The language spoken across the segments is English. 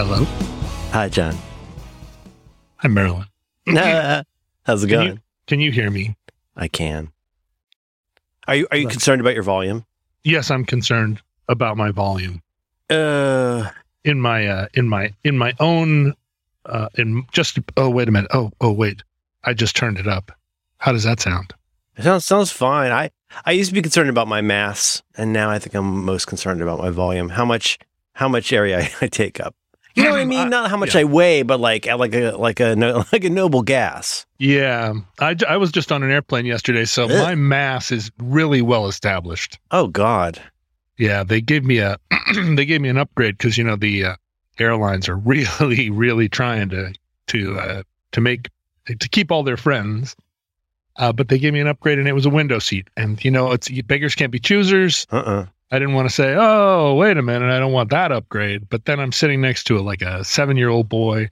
Hello. Hi, John. I'm Merlin. How's it Can going? you, can you hear me? I can. Are you are you concerned about your volume? Yes, I'm concerned about my volume Uh, in my uh, in my in my own uh, in just. Oh wait a minute. Oh oh wait. I just turned it up. How does that sound? it sounds sounds fine. I I used to be concerned about my mass, and now I think I'm most concerned about my volume. How much how much area I, I take up. You know what I mean? I- Not how much yeah. I weigh, but like like a like a no- like a noble gas. Yeah, I, I was just on an airplane yesterday, so Ugh. my mass is really well established. Oh God. Yeah, they gave me a they gave me an upgrade because you know the uh, airlines are really really trying to to uh, to make to keep all their friends. Uh, but they gave me an upgrade and it was a window seat. And you know, it's beggars can't be choosers. Uh uh I didn't want to say, "Oh, wait a minute, I don't want that upgrade." But then I'm sitting next to a like a seven year old boy,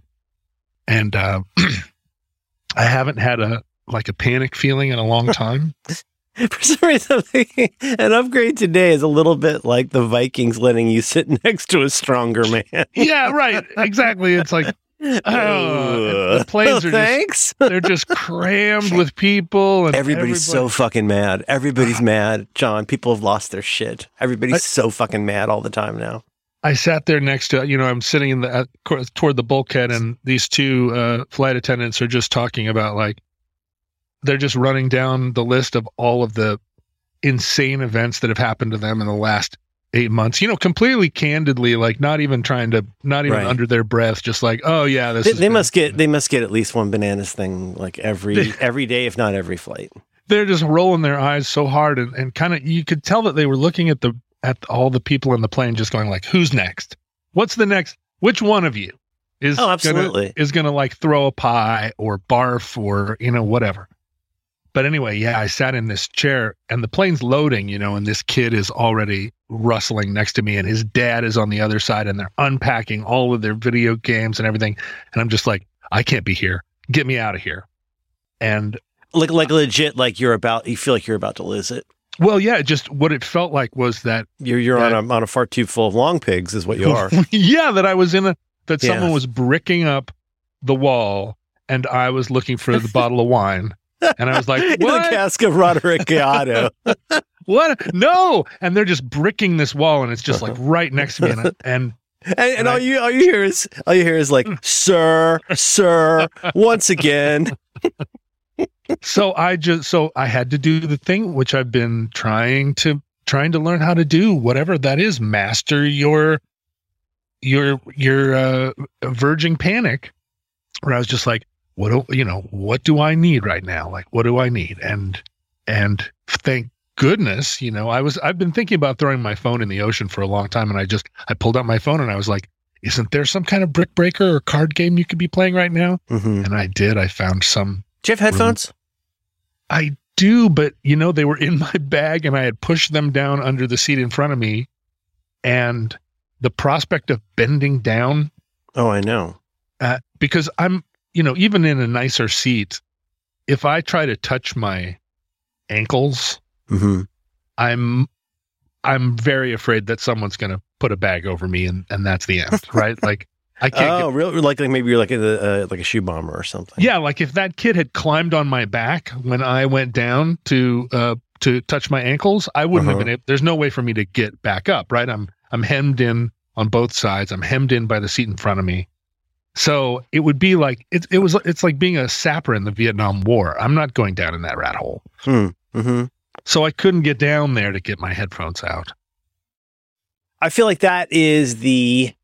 and uh, I haven't had a like a panic feeling in a long time. For some reason, an upgrade today is a little bit like the Vikings letting you sit next to a stronger man. yeah, right. Exactly. It's like Oh, the planes are just- thanks. they're just crammed with people, and Everybody's so fucking mad. Everybody's mad, John. People have lost their shit. Everybody's I- so fucking mad all the time now. I sat there next to you know I'm sitting in the at, toward the bulkhead, and these two uh, flight attendants are just talking about like they're just running down the list of all of the insane events that have happened to them in the last eight months. You know, completely candidly, like not even trying to, not even Right. under their breath, just like, oh yeah, this. They, they must get they must get at least one bananas thing like every every day, if not every flight. they're just rolling their eyes so hard and, and kind of you could tell that they were looking at the at all the people in the plane just going like who's next what's the next which one of you is Oh, absolutely. gonna, is gonna like throw a pie or barf or you know whatever but anyway yeah i sat in this chair and the plane's loading you know and this kid is already rustling next to me and his dad is on the other side and they're unpacking all of their video games and everything and i'm just like i can't be here get me out of here and Like like legit, like you're about you feel like you're about to lose it. Well, yeah, just what it felt like was that You're you're Yeah. on a on a fart tube full of long pigs, is what you are. yeah, that I was in a that Yeah. someone was bricking up the wall and I was looking for the bottle of wine. And I was like, what the cask of Roderick Gatto. What? No!" And they're just bricking this wall, and it's just like right next to me. And, and And, and And all I- you all you hear is all you hear is like, sir, sir, once again. so I just so I had to do the thing which I've been trying to trying to learn how to do, whatever that is. Master your your your uh, verging panic. Where I was just like, what do you know? What do I need right now? Like, what do I need? And and thank goodness, you know, I was I've been thinking about throwing my phone in the ocean for a long time, and I just I pulled out my phone and I was like, isn't there some kind of brick breaker or card game you could be playing right now? hmm And I did. I found some Do you have headphones? I do, but you know, they were in my bag and I had pushed them down under the seat in front of me. And the prospect of bending down, Oh, I know. uh, because I'm, you know, even in a nicer seat, if I try to touch my ankles, hmm I'm, I'm very afraid that someone's going to put a bag over me and, and that's the end, right? Like I can't Oh, real like, like maybe you're like a uh, like a shoe bomber or something. Yeah, like if that kid had climbed on my back when I went down to uh to touch my ankles, I wouldn't have Uh-huh. been able there's no way for me to get back up, right? I'm I'm hemmed in on both sides. I'm hemmed in by the seat in front of me. So it would be like it it was it's like being a sapper in the Vietnam War. I'm not going down in that rat hole. Hmm. hmm So I couldn't get down there to get my headphones out. I feel like that is the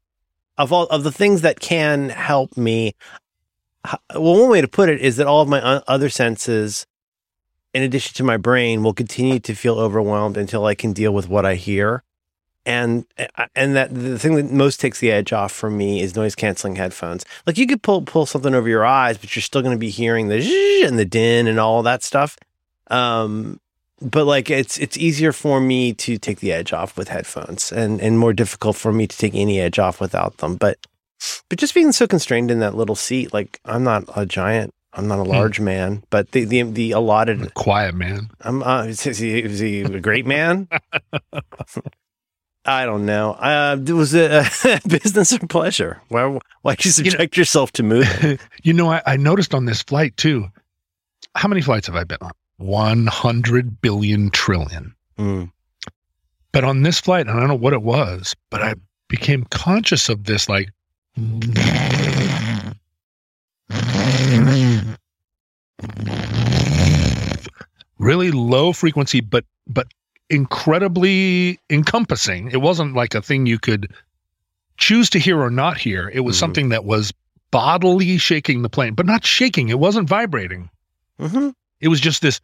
of all of the things that can help me. Well, one way to put it is that all of my other senses, in addition to my brain, will continue to feel overwhelmed until I can deal with what I hear. And uh, and that the thing that most takes the edge off for me is noise canceling headphones. Like you could pull pull something over your eyes, but you're still going to be hearing the and the din and all that stuff. Um, but like it's it's easier for me to take the edge off with headphones and and more difficult for me to take any edge off without them but but just being so constrained in that little seat like i'm not a giant i'm not a large man but the the, the allotted Quiet man. i'm uh is he, is he a great man I don't know. Uh, was it a business or pleasure? Why why you subject you know, yourself to moving? you know, I, I noticed on this flight too. How many flights have I been on? One hundred billion trillion. Mm. But on this flight, and I don't know what it was, but I became conscious of this like really low frequency, but but incredibly encompassing. It wasn't like a thing you could choose to hear or not hear. It was mm-hmm. something that was bodily shaking the plane, but not shaking. It wasn't vibrating. Mm-hmm. It was just this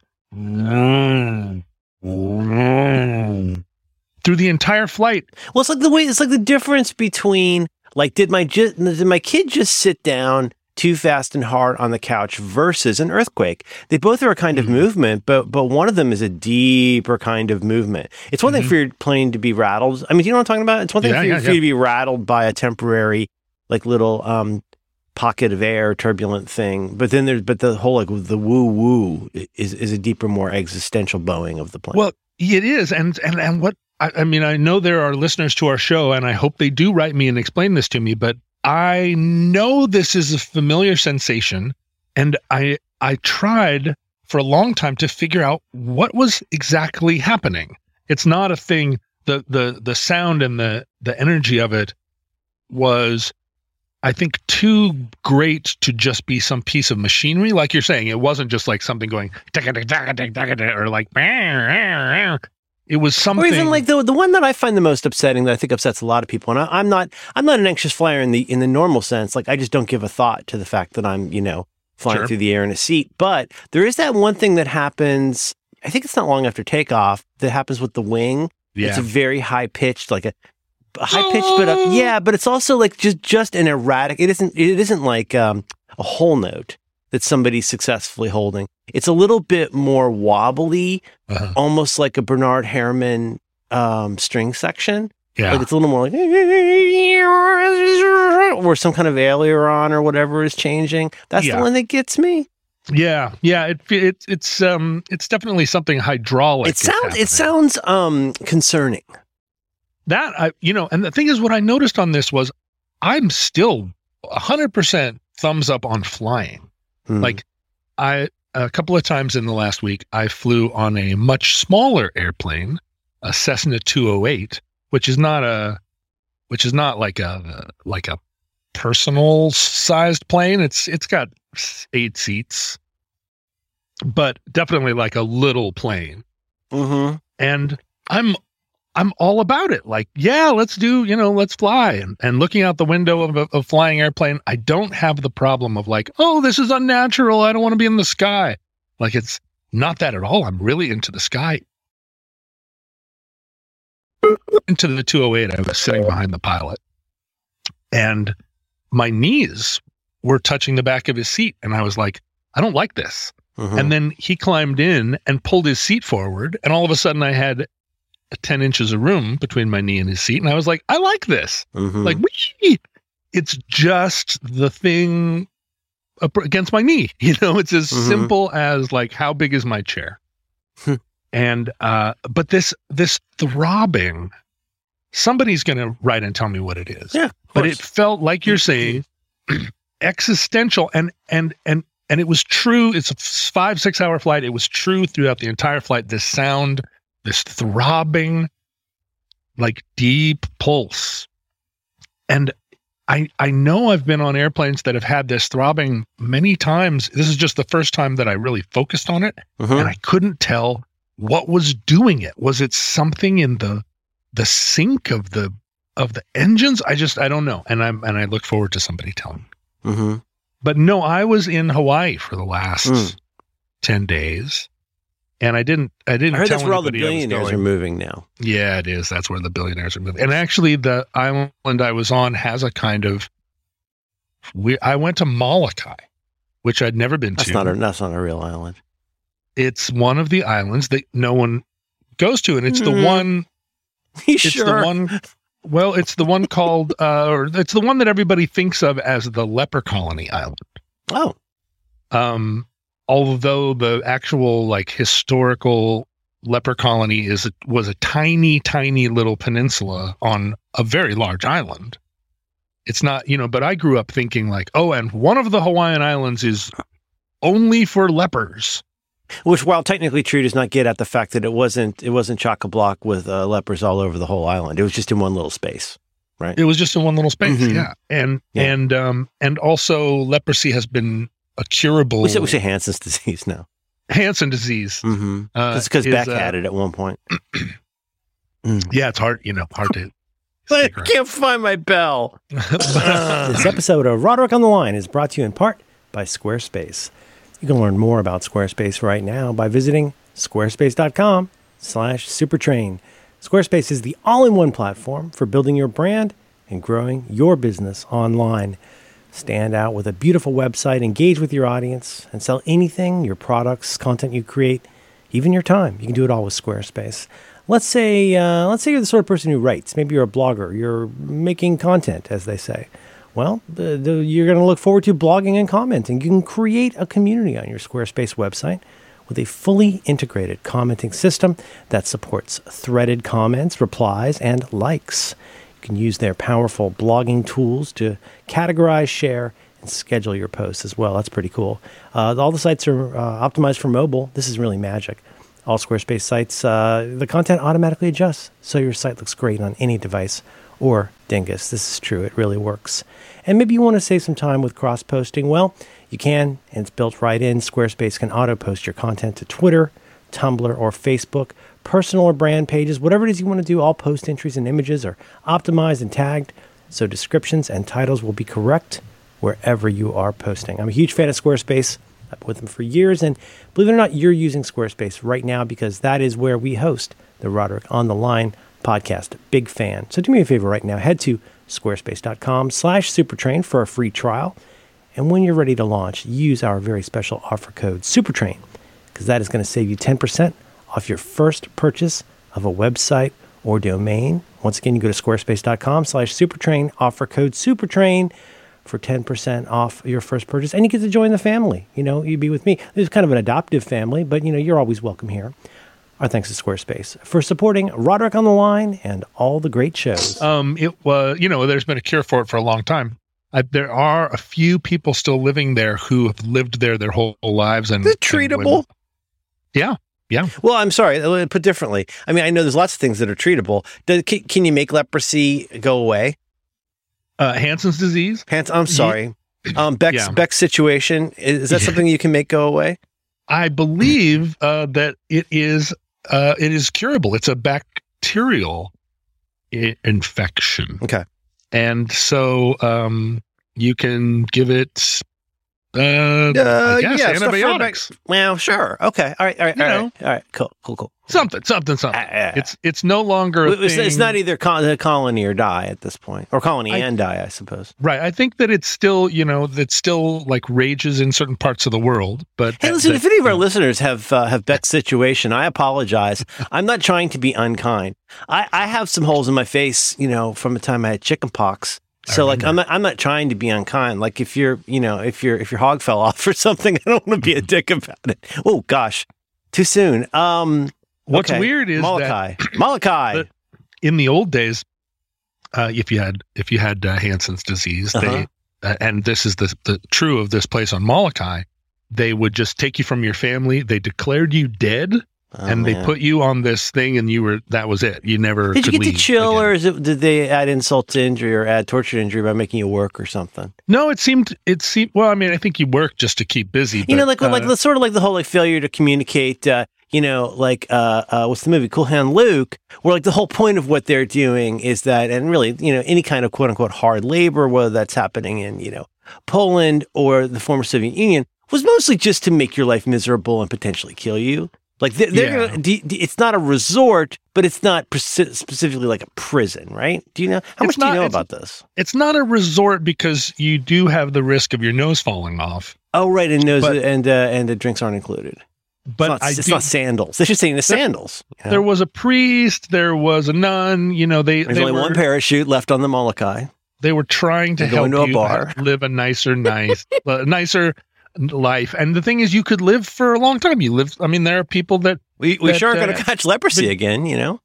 through the entire flight. Well, it's like the way it's like the difference between like did my did my kid just sit down too fast and hard on the couch versus an earthquake. They both are a kind mm-hmm. of movement, but but one of them is a deeper kind of movement. It's one mm-hmm. thing for your plane to be rattled. I mean, do you know what I'm talking about? It's one thing yeah, for, yeah, for yeah. you to be rattled by a temporary like little um, pocket of air, turbulent thing. But then there's but the whole like the woo woo is is a deeper, more existential bowing of the plane. Well, it is, and and and what I, I mean, I know there are listeners to our show, and I hope they do write me and explain this to me. But I know this is a familiar sensation, and I I tried for a long time to figure out what was exactly happening. It's not a thing. the the The sound and the the energy of it was, I think, too great to just be some piece of machinery. Like you're saying, it wasn't just like something going or like it was something. Or even like the the one that I find the most upsetting that I think upsets a lot of people. And I, am not I'm not an anxious flyer in the in the normal sense. Like I just don't give a thought to the fact that I'm you know flying sure. through the air in a seat. But there is that one thing that happens. I think it's not long after takeoff that happens with the wing. Yeah. It's a very high pitched, like a, a high pitched, but a, yeah, but it's also like just just an erratic. It isn't it isn't like um, a whole note that somebody's successfully holding. It's a little bit more wobbly, uh-huh. almost like a Bernard Herrmann um, string section. Yeah. Like it's a little more like, or some kind of aileron or whatever is changing. That's yeah. the one that gets me. Yeah, yeah, it, it it's um it's definitely something hydraulic. It sounds it sounds um concerning. That I you know, and the thing is, what I noticed on this was, I'm still hundred percent thumbs up on flying. Hmm. Like I a couple of times in the last week I flew on a much smaller airplane, a Cessna 208, which is not a which is not like a like a personal sized plane. It's it's got 8 seats. But definitely like a little plane. Mm-hmm. And I'm I'm all about it. Like, yeah, let's do, you know, let's fly. And, and looking out the window of a of flying airplane, I don't have the problem of like, oh, this is unnatural. I don't want to be in the sky. Like, it's not that at all. I'm really into the sky. Into the 208, I was sitting behind the pilot and my knees were touching the back of his seat. And I was like, I don't like this. Mm-hmm. And then he climbed in and pulled his seat forward. And all of a sudden, I had 10 inches of room between my knee and his seat. And I was like, I like this. Mm-hmm. Like, wee! it's just the thing against my knee. You know, it's as mm-hmm. simple as like, how big is my chair? Hmm. and, uh, but this, this throbbing, somebody's going to write and tell me what it is. Yeah. But it felt like you're saying existential and, and, and, and it was true. It's a five, six hour flight. It was true throughout the entire flight. This sound, this throbbing, like deep pulse. And I I know I've been on airplanes that have had this throbbing many times. This is just the first time that I really focused on it, uh-huh. and I couldn't tell what was doing it. Was it something in the the sink of the of the engines? I just I don't know, and I'm and I look forward to somebody telling me. Uh-huh. But no, I was in Hawaii for the last mm. ten days, and I didn't. I didn't. I heard that's where all the billionaires are moving now. Yeah, it is. That's where the billionaires are moving. And actually, the island I was on has a kind of. We. I went to Molokai, which I'd never been that's to. Not a, that's not a real island. It's one of the islands that no one goes to, and it's mm-hmm. the one. it's sure? the one. Well, it's the one called, uh, or it's the one that everybody thinks of as the leper colony island. Oh. Um, although the actual like historical leper colony is was a tiny, tiny little peninsula on a very large island. It's not, you know, but I grew up thinking like, oh, and one of the Hawaiian islands is only for lepers. Which, while technically true, does not get at the fact that it wasn't it wasn't chock a block with uh, lepers all over the whole island. It was just in one little space, right? It was just in one little space, Mhm. yeah. And Yeah. and um and also leprosy has been a curable We say we say Hansen's disease now. Hansen disease. Mm-hmm. Uh, It's because is, Beck uh, had it at one point. Mm. Yeah, it's hard, you know, hard to. I can't find my bell. This episode of Roderick on the Line is brought to you in part by Squarespace. You can learn more about Squarespace right now by visiting squarespace.com slash supertrain. Squarespace is the all-in-one platform for building your brand and growing your business online. Stand out with a beautiful website, engage with your audience, and sell anything, your products, content you create, even your time. You can do it all with Squarespace. Let's say, uh, let's say you're the sort of person who writes. Maybe you're a blogger. You're making content, as they say. Well, the, the, you're going to look forward to blogging and commenting. You can create a community on your Squarespace website with a fully integrated commenting system that supports threaded comments, replies, and likes. You can use their powerful blogging tools to categorize, share, and schedule your posts as well. That's pretty cool. Uh, all the sites are uh, optimized for mobile. This is really magic. All Squarespace sites, uh, the content automatically adjusts so your site looks great on any device or Dingus. This is true, it really works. And maybe you want to save some time with cross posting. Well, you can, and it's built right in. Squarespace can auto post your content to Twitter, Tumblr, or Facebook, personal or brand pages, whatever it is you want to do. All post entries and images are optimized and tagged, so descriptions and titles will be correct wherever you are posting. I'm a huge fan of Squarespace. I've been with them for years, and believe it or not, you're using Squarespace right now because that is where we host the Roderick on the Line podcast. Big fan. So do me a favor right now. Head to squarespace.com slash supertrain for a free trial. And when you're ready to launch, use our very special offer code SUPERTRAIN because that is going to save you 10% off your first purchase of a website or domain. Once again, you go to squarespace.com slash supertrain, offer code supertrain for 10% off your first purchase. And you get to join the family. You know, you'd be with me. This is kind of an adoptive family, but you know, you're always welcome here. Our thanks to Squarespace for supporting Roderick on the Line and all the great shows. um, it was, you know, there's been a cure for it for a long time. I, there are a few people still living there who have lived there their whole lives, and Is it and when- treatable? Yeah, Well, I'm sorry. Put differently, I mean, I know there's lots of things that are treatable. Does, can, can you make leprosy go away? uh, Hansen's disease. Pants. I'm sorry. Um, Beck's Yeah. Beck's situation is, that something you can make go away? I believe uh, that it is uh, it is curable. It's a bacterial I- infection. Okay. and so um, you can give it. Uh, Uh, guess yeah, antibiotics, Well, sure. Okay. All right. All right. You All know. right. All right. Cool. Cool. Cool. something, something, something. Uh, It's it's no longer. It's, it's not either con- colony or die at this point, or colony I- and die, I suppose. right. I think that it's still you know that still like rages in certain parts of the world. But Hey, listen. that- If any of our listeners have uh, have Beck's situation, I apologize. I'm not trying to be unkind. I, I have some holes in my face, you know, from the time I had chicken pox. I So like I'm not I'm not trying to be unkind. Like if you're you know if your if your hog fell off or something, I don't want to be a dick about it. Oh gosh, too soon. Um, what's okay. weird is that Molokai. Molokai. In the old days, uh, if you had if you had uh, Hansen's disease, Uh-huh. they uh, and this is the the true of this place on Molokai, they would just take you from your family. They declared you dead, Oh, and they put you on this thing, and you were that was it. You never Did you could get to chill, again. or is it, did they add insult to injury or add torture to injury by making you work or something? No, it seemed it seemed. Well, I mean, I think you work just to keep busy. you know, but, like like uh, the sort of like the whole like failure to communicate. Uh, you know, like uh, uh, what's the movie Cool Hand Luke, where like the whole point of what they're doing is that, and really, you know, any kind of quote unquote hard labor, whether that's happening in you know Poland or the former Soviet Union, was mostly just to make your life miserable and potentially kill you. Like they're, they're Yeah. gonna, it's not a resort, but it's not specifically like a prison, right? Do you know how much It's do you know about this? it's not a resort because you do have the risk of your nose falling off. Oh, right, and nose But- and uh, and the drinks aren't included. But it's not, it's do, not sandals. They should say in the sandals. you know? there was a priest, there was a nun. You know, they There's they only were, one parachute left on the Molokai. they were trying to They go help a you bar. live a nicer, nice, nicer, life. And the thing is, you could live for a long time. You live. I mean, there are people that We we That, sure are going uh, to catch leprosy but- again, you know.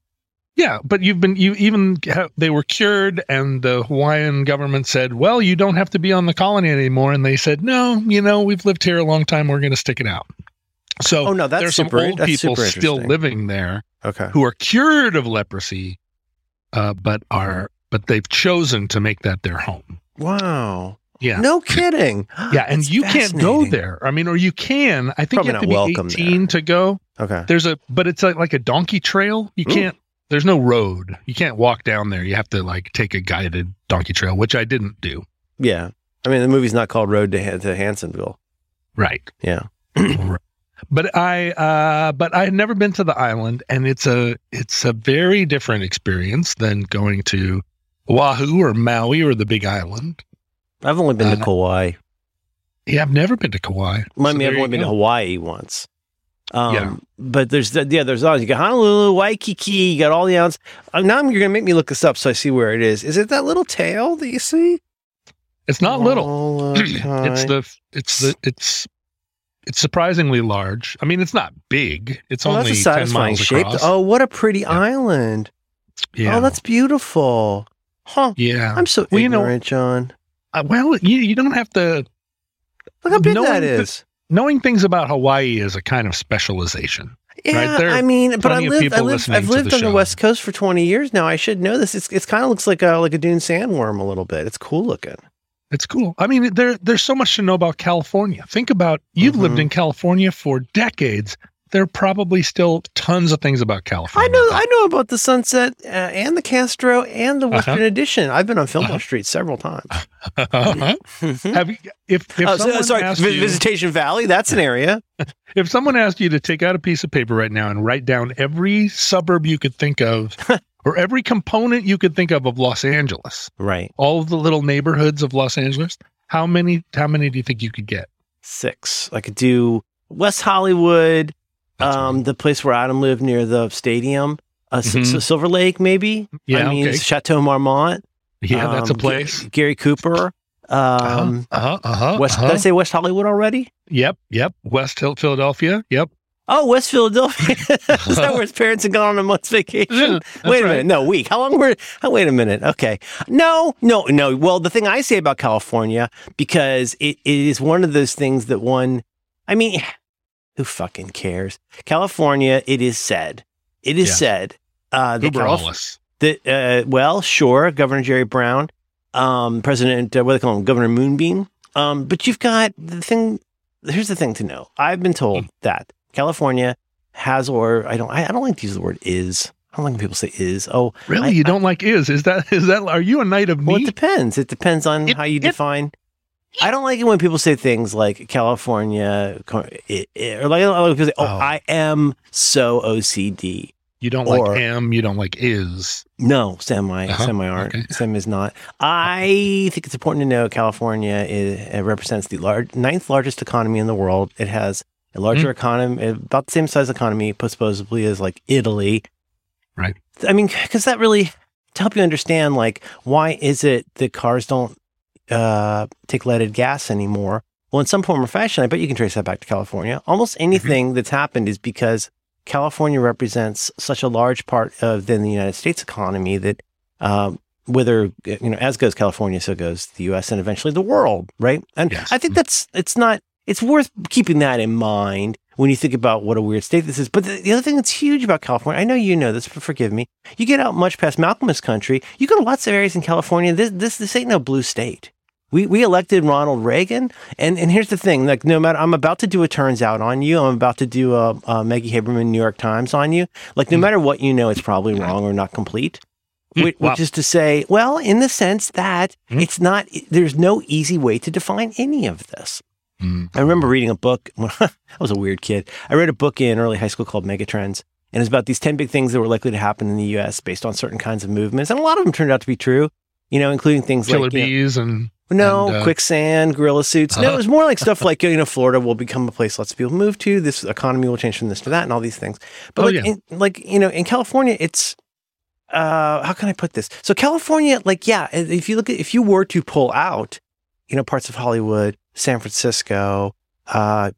Yeah, but you've been you even they were cured, and the Hawaiian government said, "Well, you don't have to be on the colony anymore." And they said, "No, you know, we've lived here a long time. We're going to stick it out." So Oh, no, that's there's some old people still living there Okay. who are cured of leprosy, uh, but are but they've chosen to make that their home. Wow. Yeah, No kidding. yeah, and That's you can't go there. I mean, or you can. I think Probably you have to be welcome 18 to go. Okay. There's a, but it's like, like a donkey trail. You Ooh. can't. There's no road. You can't walk down there. You have to like take a guided donkey trail, which I didn't do. Yeah. I mean, the movie's not called Road to, Han- to Hansonville. Right. Yeah. but I, uh, but I had never been to the island, and it's a, it's a very different experience than going to Oahu or Maui or the Big Island. I've only been to Uh, Kauai. Yeah, I've never been to Kauai. I So mean, there I've only been to. Hawaii once. Um, Yeah. But there's the, yeah, there's always you got Honolulu, Waikiki, you got all the islands. Uh, now you're gonna make me look this up so I see where it is. Is it that little tail that you see? It's not little. It's the, it's the, it's, it's surprisingly large. I mean, it's not big. It's Oh, only that's a 10 satisfying miles shape. across. Oh, what a pretty Yeah. island. yeah. Oh, that's beautiful. Huh. yeah. I'm so Well, you know- ignorant, John. Uh, well, you, you don't have to. Look how big that is. Knowing things about Hawaii is a kind of specialization. Yeah, are I mean, but I lived, I lived, I've lived the on the. West Coast for 20 years now. I should know this. It's, it's kind of looks like a, like a dune sandworm a little bit. It's cool looking. It's cool. I mean, there there's so much to know about California. Think about you've lived Mhm. in California for decades. There are probably still tons of things about California. I know, I know about the Sunset uh, and the Castro and the Western Uh-huh. Addition. I've been on Fillmore Uh-huh. Street several times. Uh-huh. Have you, if if Oh, so- someone sorry, asked you, Visitation Valley. That's an area. if someone asked you to take out a piece of paper right now and write down every suburb you could think of, or every component you could think of of Los Angeles, Right. all of the little neighborhoods of Los Angeles, how many how many do you think you could get? Six. I could do West Hollywood, um, one. the place where Adam lived near the stadium, uh, S- Mhm. S- Silver Lake, maybe. Yeah, I mean, okay. Chateau Marmont. yeah, that's a um, place. Gary Cooper. Um, uh-huh, uh-huh, West, uh-huh. Did I say West Hollywood already? Yep, yep. West Hill, Philadelphia. Yep. Oh, West Philadelphia. Is that where his parents had gone on a month's vacation? Yeah, wait a right. minute. No, week. How long were? Oh, wait a minute. Okay. No, no, no. Well, the thing I say about California, because it, it is one of those things that one, I mean, who fucking cares? California, it is said, it is Yeah. said uh, Uber Calif- that uh, well, sure, Governor Jerry Brown, um, President, uh, what do they call him, Governor Moonbeam. Um, but you've got the thing. Here's the thing to know. I've been told Hmm. that California has, or I don't, I, I don't like to use the word is. I don't like when people say is. Oh, Really? I- you don't like is? Is that is that are you a knight of well, it depends. It depends on It- how you it- define. I don't like it when people say things like California, it, it- or like, people say, "Oh, Oh. I am so OCD." You don't or- like am, you don't like is. No, semi, Uh-huh, semi aren't. okay. Sem is not. I think it's important to know California is, represents the large, ninth largest economy in the world. It has a larger Hmm. economy, about the same size economy, supposedly as like Italy. Right. I mean, because that really to help you understand, like, why is it that cars don't uh, take leaded gas anymore? Well, in some form or fashion, I bet you can trace that back to California. Almost anything that's happened is because California represents such a large part of then the United States economy that um, whether you know as goes California, so goes the U.S. and eventually the world, right? And Yes. I think that's it's not it's worth keeping that in mind when you think about what a weird state this is. But the, the other thing that's huge about California, I know you know this, but forgive me. You get out much past Malcolm's country, you go to lots of areas in California. This this this ain't no blue state. We, we elected Ronald Reagan, and, and here's the thing: like, no matter, I'm about to do a turns out on you. I'm about to do a, a Maggie Haberman New York Times on you. Like, no Hmm. matter what you know, it's probably wrong or not complete. Hmm, Which, wow. which is to say, well, in the sense that Hmm. it's not. There's no easy way to define any of this. Mm. I remember reading a book when I was a weird kid. I read a book in early high school called Megatrends, and it's about these 10 big things that were likely to happen in the US based on certain kinds of movements. And a lot of them turned out to be true, you know, including things Killer like know, bees and no, And, uh, quicksand, gorilla suits. No, Uh-huh. it was more like stuff like you know, Florida will become a place lots of people move to. This economy will change from this to that, and all these things. But Oh, like, yeah. in, like you know, in California, it's uh, how can I put this? So California, like, yeah, if you look at if you were to pull out, you know, parts of Hollywood, San Francisco, uh,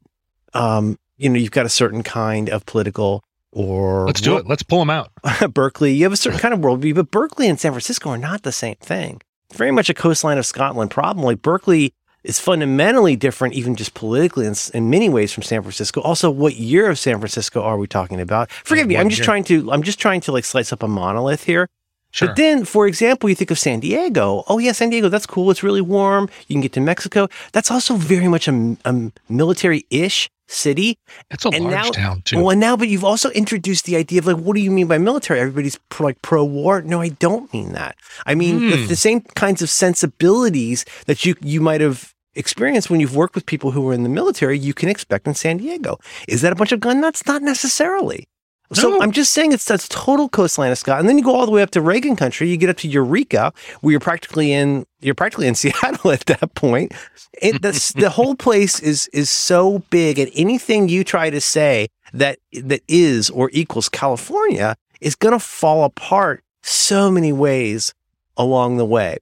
um, you know, you've got a certain kind of political or Let's do it. Let's pull them out. Berkeley, you have a certain kind of worldview, but Berkeley and San Francisco are not the same thing. Very much a coastline of Scotland problem. Like Berkeley is fundamentally different, even just politically, in, in many ways from San Francisco. Also, what year of San Francisco are we talking about? Forgive me, I'm just trying to I'm just trying to like slice up a monolith here. Sure. But then, for example, you think of San Diego. Oh, yeah, San Diego, that's cool. It's really warm. You can get to Mexico. That's also very much a, a military ish city. it's a and large now- town too. Well, and now, but you've also introduced the idea of like, what do you mean by military? Everybody's pro, like pro war. No, I don't mean that. I mean the, Hmm. the same kinds of sensibilities that you you might have experienced when you've worked with people who were in the military. You can expect in San Diego. Is that a bunch of gun nuts? Not necessarily. So No. I'm just saying it's that's total coastline of Scott, and then you go all the way up to Reagan country. You get up to Eureka, where you're practically in you're practically in Seattle at that point. It, that's, the whole place is is so big, and anything you try to say that that is or equals California is going to fall apart so many ways along the way.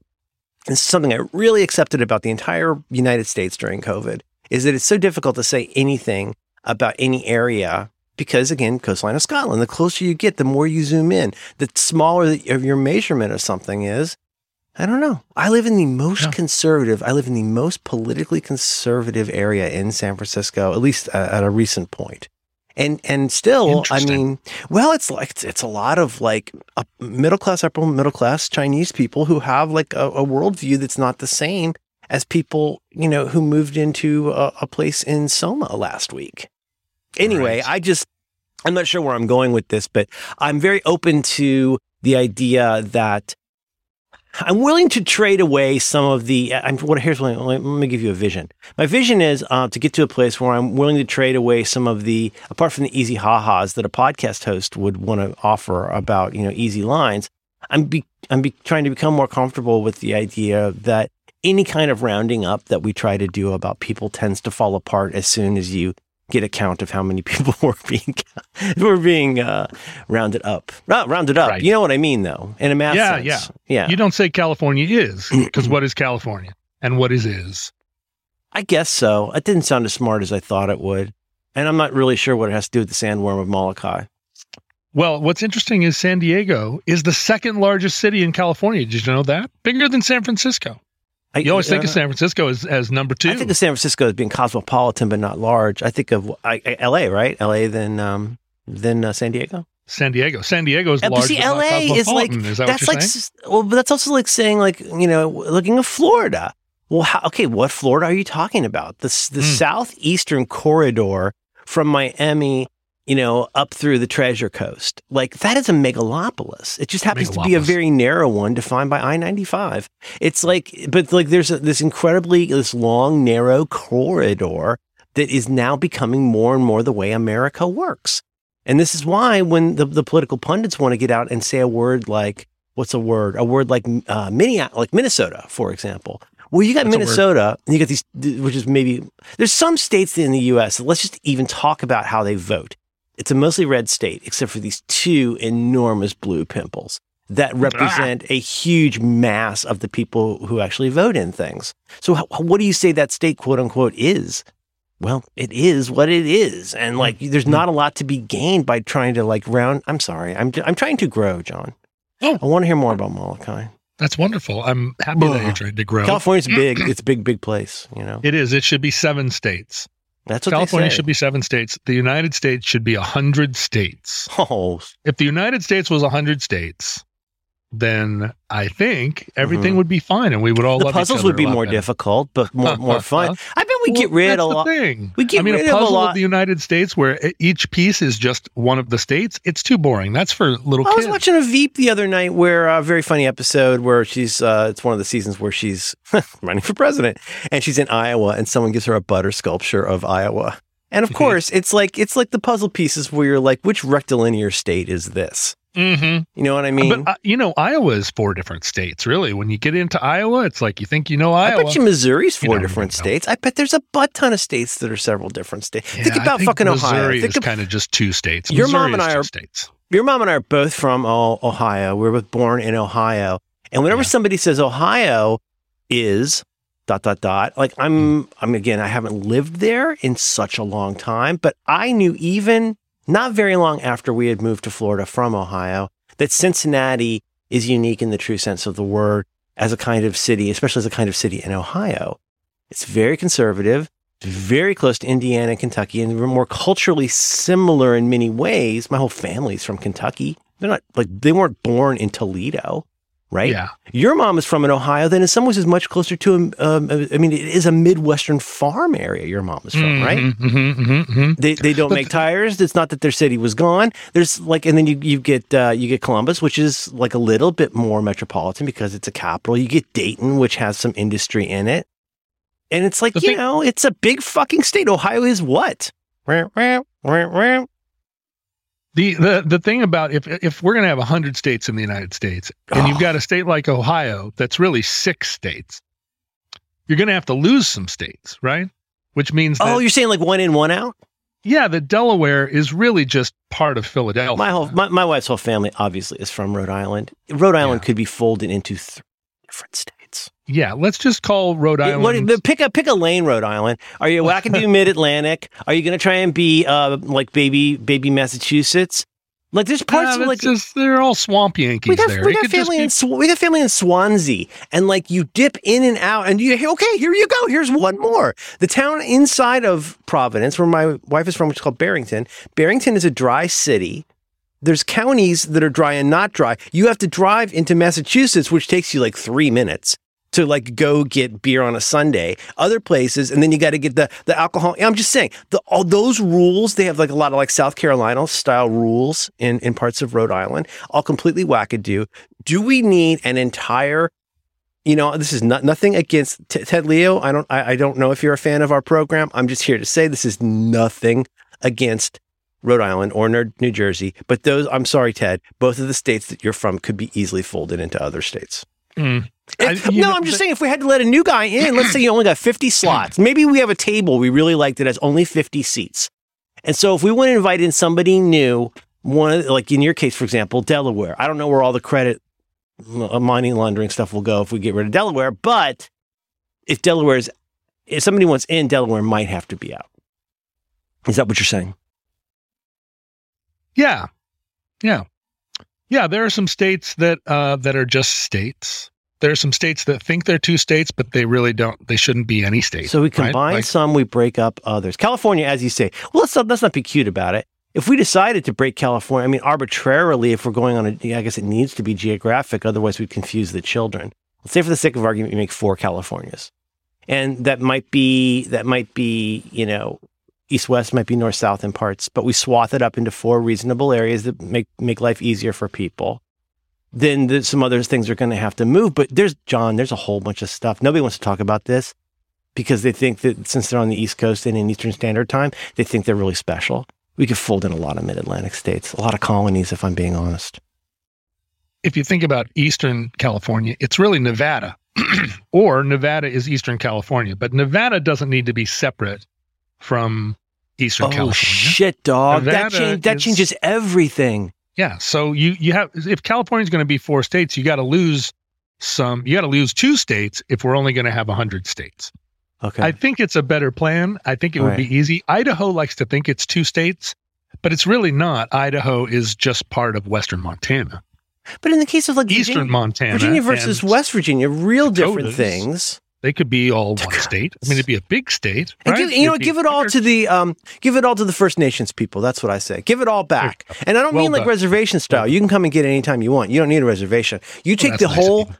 This is something I really accepted about the entire United States during COVID is that it's so difficult to say anything about any area because again, coastline of Scotland, the closer you get, the more you zoom in, the smaller the- your measurement of something is. I don't know. I live in the most Yeah. conservative. I live in the most politically conservative area in San Francisco, at least uh, at a recent point. And and still, I mean, well, it's like it's, it's a lot of like uh, middle class, upper middle class Chinese people who have like a, a worldview that's not the same as people you know who moved into a, a place in Soma last week. Anyway, Right. I just I'm not sure where I'm going with this, but I'm very open to the idea that I'm willing to trade away some of the. I'm what here's what, let me give you a vision. My vision is uh, to get to a place where I'm willing to trade away some of the, apart from the easy ha-has that a podcast host would want to offer about you know easy lines. I'm be, I'm be, trying to become more comfortable with the idea that any kind of rounding up that we try to do about people tends to fall apart as soon as you get a count of how many people were being were being uh, rounded up. Not rounded up. Right. You know what I mean, though, in a math Yeah, sense. yeah. yeah. You don't say California is because what is California and what is is? I guess so. It didn't sound as smart as I thought it would, and I'm not really sure what it has to do with the sandworm of Molokai. Well, what's interesting is San Diego is the second largest city in California. Did you know that? Bigger than San Francisco. I, You always think uh, of San Francisco as, as number two. I think of San Francisco as being cosmopolitan but not large. I think of I, I- L.A. Right, L.A. Then um, then uh, San Diego. San Diego. San Diego is Uh, large. see, LA is like- is that that's like saying? well, but that's also like saying like you know looking at Florida. Well, how, okay, what Florida are you talking about? The the Hmm. southeastern corridor from Miami, you know, up through the Treasure Coast. Like that is a megalopolis. It just happens to be a very narrow one defined by I ninety five. It's like, but like there's a, this incredibly this long narrow corridor that is now becoming more and more the way America works. And this is why when the, the political pundits want to get out and say a word like, what's a word? A word like uh, Minneapolis, like Minnesota, for example. Well, you got That's. Minnesota, and you got these, which is maybe, there's some states in the US, let's just even talk about how they vote. It's a mostly red state, except for these two enormous blue pimples that ah. represent a huge mass of the people who actually vote in things. So, what do you say that state, quote unquote, is? Well, it is what it is, and hmm. like, there's hmm. not a lot to be gained by trying to like round. I'm sorry, I'm I'm trying to grow, John. Oh. I want to hear more about Molokai. That's wonderful. I'm happy that you're trying to grow. California's big. It's a big, big place. You know, It is. It should be seven states. That's what California should be seven states. The United States should be a hundred states. Oh, If the United States was a hundred states, then I think everything Mhm. would be fine, and we would all the puzzles would be more better. difficult, but more more fun. I bet we get rid that's a the lot. Thing. we get I mean, rid a of a lot- of the United States where each piece is just one of the states. It's too boring. That's for little I was watching a Veep the other night where a very funny episode where she's uh, it's one of the seasons where she's running for president and she's in Iowa and someone gives her a butter sculpture of Iowa. And of Mhm. course, it's like it's like the puzzle pieces where you're like, which rectilinear state is this? Hmm You know what I mean? but uh, you know, Iowa is four different states. Really, when you get into Iowa, it's like you think you know Iowa. I bet you Missouri's four don't different even know. states. I bet there's a butt ton of states that are several different states. Yeah, think about fucking Ohio. Missouri Think is kind of just two states. Your Missouri mom and is I are- states. your mom and I are both from oh, Ohio. We were both born in Ohio. And whenever Yeah. somebody says Ohio is, dot dot dot. Like I'm I'm again, I haven't lived there in such a long time, but I knew even not very long after we had moved to Florida from Ohio that Cincinnati is unique in the true sense of the word as a kind of city, especially as a kind of city in Ohio. It's very conservative, very close to Indiana and Kentucky, and we're more culturally similar in many ways. My whole family's from Kentucky. They're not like they weren't born in Toledo, right? Yeah. Your mom is from an Ohio that in some ways is much closer to, um, um, I mean, it is a Midwestern farm area your mom is from, right? hmm hmm hmm They, they don't But make tires. It's not that their city was gone. There's like, and then you, you get, uh, you get Columbus, which is like a little bit more metropolitan because it's a capital. You get Dayton, which has some industry in it. And it's like, you thing- know, it's a big fucking state. Ohio is what? The, the the thing about if if we're going to have 100 states in the United States and you've Oh. got a state like Ohio that's really six states you're going to have to lose some states right which means oh, that Oh, you're saying like one in, one out? yeah that Delaware is really just part of Philadelphia My whole, my, my wife's whole family obviously is from Rhode Island. Rhode Island Yeah. could be folded into three different states. Yeah let's just call Rhode Island What, pick a pick a lane, Rhode Island. Are you wackadoo Mid Atlantic? Are you going to try and be uh, like baby baby Massachusetts? Like there's parts Yeah, of like just they're all swamp Yankees we got there we got family be- in Sw- we got family in Swansea, and like you dip in and out, and you okay here you go. Here's one more. The town inside of Providence, where my wife is from, which is called Barrington. Barrington is a dry city. There's counties that are dry and not dry. You have to drive into Massachusetts, which takes you like three minutes to like go get beer on a Sunday. Other places, and then you got to get the the alcohol. I'm just saying, the all those rules. They have like a lot of like South Carolina style rules in in parts of Rhode Island, all completely wackadoo. Do we need an entire? You know, this is not nothing against T- Ted Leo. I don't. I, I don't know if you're a fan of our program. I'm just here to say this is nothing against Rhode Island or New Jersey. But those, I'm sorry, Ted. Both of the states that you're from could be easily folded into other states. Mm. If- I- no, know, I'm just the- saying if we had to let a new guy in, let's say you only got 50 slots. Maybe we have a table we really like that has only 50 seats. And so if we want to invite in somebody new, one of- like in your case, for example, Delaware. I don't know where all the credit uh, money laundering stuff will go if we get rid of Delaware, but if Delaware is if somebody wants in, Delaware might have to be out. Is that what you're saying? Yeah, yeah, yeah. There are some states that uh, that are just states. There are some states that think they're two states, but they really don't. They shouldn't be any state. So we right? combine Like- some, we break up others. California, as you say, well, let's not, let's not be cute about it. If we decided to break California, I mean, arbitrarily, if we're going on a, I guess it needs to be geographic, otherwise we'd confuse the children. Let's say, for the sake of argument, we make four Californias, and that might be that might be you know east west, might be north south in parts, but we swath it up into four reasonable areas that make make life easier for people. Then there's some other things are going to have to move. But there's John. There's a whole bunch of stuff. Nobody wants to talk about this because they think that since they're on the East Coast and in Eastern Standard Time, they think they're really special. We could fold in a lot of mid Atlantic states, a lot of colonies, if I'm being honest. if you think about Eastern California, it's really Nevada, or Nevada is Eastern California, but Nevada doesn't need to be separate from Eastern oh, California. shit, dog. that, change, that is- changes everything. Yeah. So you you have if California's going to be four states, you got to lose some. You got to lose two states if we're only going to have hundred states. Okay. I think it's a better plan. I think it would Right. be easy. Idaho likes to think it's two states, but it's really not. Idaho is just part of Western Montana, but in the case of like Eastern Virginia, Montana, Virginia versus West Virginia, real different things. They could be all one state. I mean, it'd be a big state, And right? give, you know, It'd be give it all bigger. to the um, give it all to the First Nations people. That's what I say. Give it all back. And I don't Well mean like reservation style. Well You can come and get it anytime you want. You don't need a reservation. You take that's the nice whole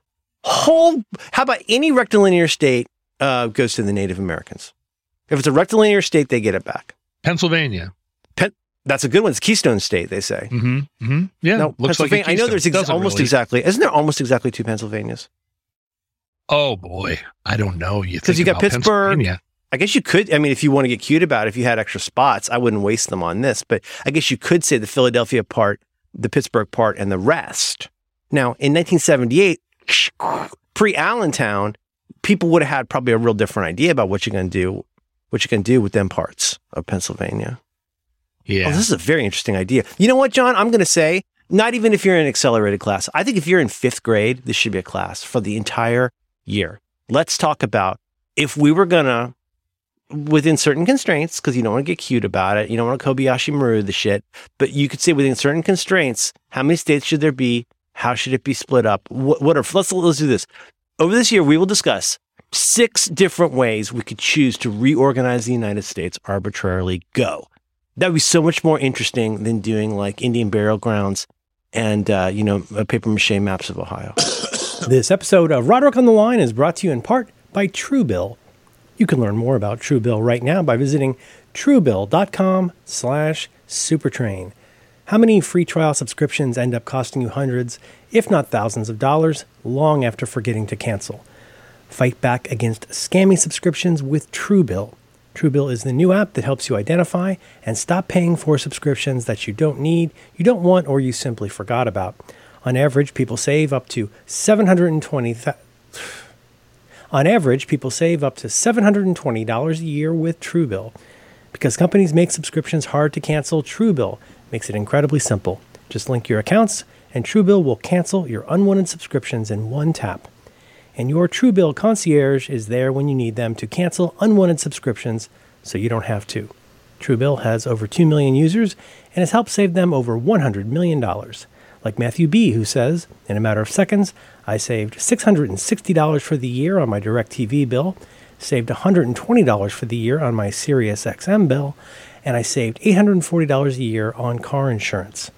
whole. How about any rectilinear state uh, goes to the Native Americans? If it's a rectilinear state, they get it back. Pennsylvania. That's a good one. It's Keystone State, they say. Mm-hmm. mm-hmm. Yeah, looks like Pennsylvania. I know there's ex- almost really. exactly. Isn't there almost exactly two Pennsylvanias? Oh boy, I don't know. You 'Cause think you got Pittsburgh. I guess you could. I mean, if you want to get cute about it, if you had extra spots, I wouldn't waste them on this. But I guess you could say the Philadelphia part, the Pittsburgh part, and the rest. Now, in 1978, pre Allentown, people would have had probably a real different idea about what you're going to do, what you can do with them parts of Pennsylvania. Yeah. Oh, this is a very interesting idea. You know what, John? I'm going to say, not even if you're in an accelerated class. I think if you're in fifth grade, this should be a class for the entire year. Let's talk about if we were gonna, within certain constraints, because you don't want to get cute about it, you don't want to Kobayashi Maru the shit, but you could say within certain constraints, how many states should there be? How should it be split up? What, what are, let's, let's do this. Over this year, we will discuss six different ways we could choose to reorganize the United States arbitrarily. Go. That would be so much more interesting than doing like Indian burial grounds and, uh, you know, paper mache maps of Ohio. This episode of Roderick on the Line is brought to you in part by Truebill. You can learn more about Truebill right now by visiting truebill.com slash supertrain. How many free trial subscriptions end up costing you hundreds, if not thousands of dollars, long after forgetting to cancel? Fight back against scammy subscriptions with Truebill. Truebill is the new app that helps you identify and stop paying for subscriptions that you don't need, you don't want, or you simply forgot about. On average, people save up to 720 th- On average, people save up to $720 a year with Truebill. Because companies make subscriptions hard to cancel, Truebill makes it incredibly simple. Just link your accounts, and Truebill will cancel your unwanted subscriptions in one tap. And your Truebill concierge is there when you need them to cancel unwanted subscriptions so you don't have to. Truebill has over 2 million users and has helped save them over $100 million. Like Matthew B., who says, In a matter of seconds, I saved $660 for the year on my DirecTV bill, saved $120 for the year on my Sirius XM bill, and I saved $840 a year on car insurance.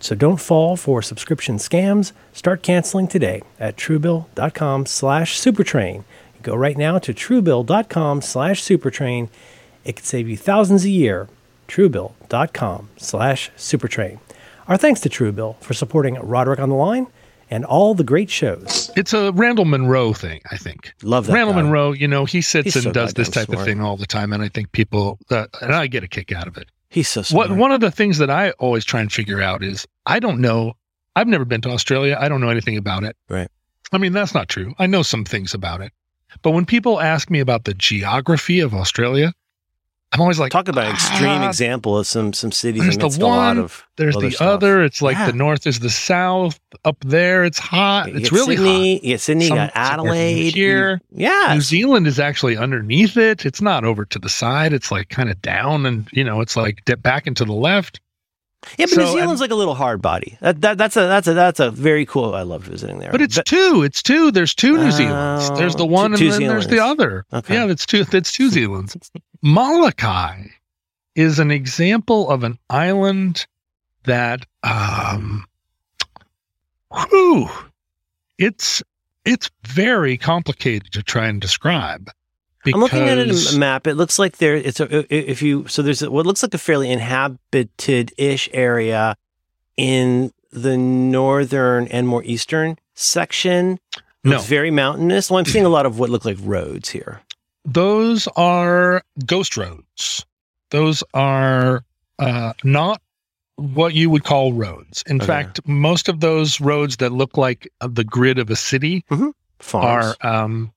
So don't fall for subscription scams. Start canceling today at truebill.com slash supertrain. Go right now to truebill.com slash supertrain. It could save you thousands a year. truebill.com slash supertrain. Our thanks to Truebill for supporting Roderick on the Line and all the great shows. It's a Randall Munroe thing, I think. Love that. Randall guy. Munroe, you know, he sits He's and so does this goddamn type of thing all the time, and I think people, uh, and I get a kick out of it. He's so smart. What one of the things that I always try and figure out is I don't know. I've never been to Australia. I don't know anything about it. Right. I mean, that's not true. I know some things about it. But when people ask me about the geography of Australia, I'm always like, Talk about an extreme "Ah, example of some some cities There's the amidst a lot one, of There's other the stuff. other. It's like Yeah. the north is the south. Up there, it's hot. You It's really Sydney, hot. Get Sydney, Some- got some parts of Adelaide. here. Yeah. New Zealand is actually underneath it. It's not over to the side. It's like kind of down, and you know, it's like dip back into the left. Yeah, but So, New Zealand's like a little hard body. That, that that's a that's a that's a very cool. I love visiting there. But it's two. It's two. There's two New Oh, Zealands. There's the one, two- two and then there's the other. Okay. Yeah, that's two. That's two Zealands. Molokai is an example of an island that, um, whew, it's it's very complicated to try and describe. I'm looking at it because- in a map. It looks like there. It's a if you so there's a, what looks like a fairly inhabited ish area in the northern and more eastern section. No. It's very mountainous. Well, I'm seeing a lot of what look like roads here. Those are ghost roads. Those are uh, not what you would call roads. In Okay. fact, most of those roads that look like uh, the grid of a city Farms. are um,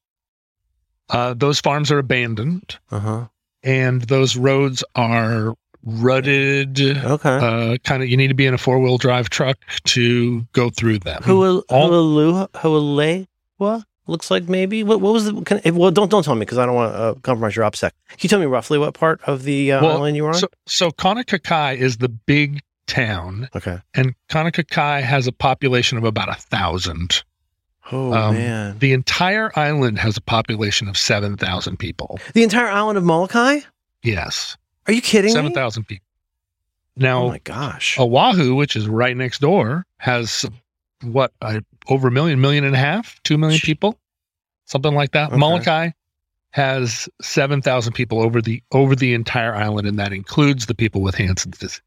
uh, those farms are abandoned, Uh huh. and those roads are rutted. Okay. Uh, kind of, you need to be in a four wheel drive truck to go through them. Hua- all- Hualu- Hualewa looks like maybe. What, what was the? Can, well, don't don't tell me because I don't want to uh, compromise your OPSEC. Can you tell me roughly what part of the uh, Well, island you were on? So, so Kaunakakai is the big town, okay. and Kaunakakai has a population of about a thousand. Oh Um, man, The entire island has a population of 7,000 people. the entire island of Molokai? Yes, Are you kidding 7,000 people. Oh Now, my gosh. Oahu, which is right next door, has what, uh, over a million, million and a half, two million people, something like that. Okay. Molokai has 7,000 people over the over the entire island, and that includes the people with Hansen's disease.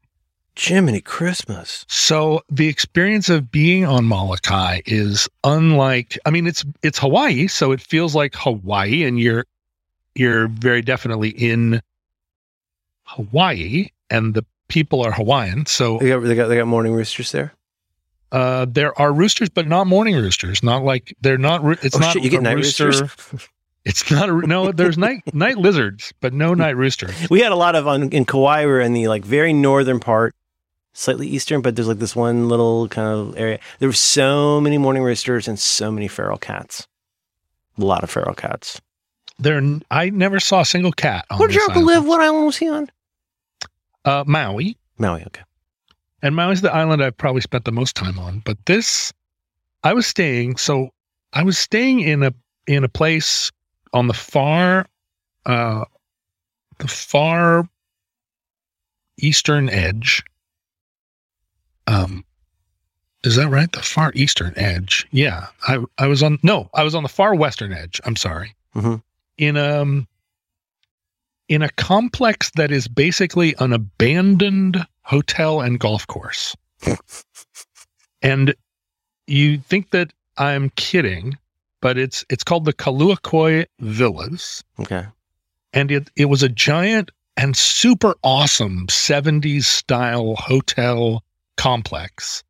Jiminy Christmas. So the experience of being on Molokai is unlike I mean it's it's Hawaii, so it feels like Hawaii and you're you're very definitely in Hawaii and the people are Hawaiian. So They got they got they got morning roosters there. Uh there are roosters but not morning roosters, not like they're not it's oh not shit, you get a night rooster. roosters. It's not a no there's night night lizards, but no night roosters. we had a lot of on in Kauai. We were in the like very northern part, slightly eastern, but there's like this one little kind of area. There were so many morning roosters and so many feral cats. A lot of feral cats. there, I never saw a single cat. On Where did uncle live? What island was he on? Uh, Maui, Maui. Okay. And Maui's the island I've probably spent the most time on. But this, I was staying. So I was staying in a in a place on the far, uh, the far eastern edge. Um, is that right? The far eastern edge. Yeah, I I was on. No, I was on the far western edge. I'm sorry. Mhm. In um. In a complex that is basically an abandoned hotel and golf course. and you think that I'm kidding, but it's it's called the Kaluakoi Villas Okay. and it it was a giant and super awesome 70s style hotel complex.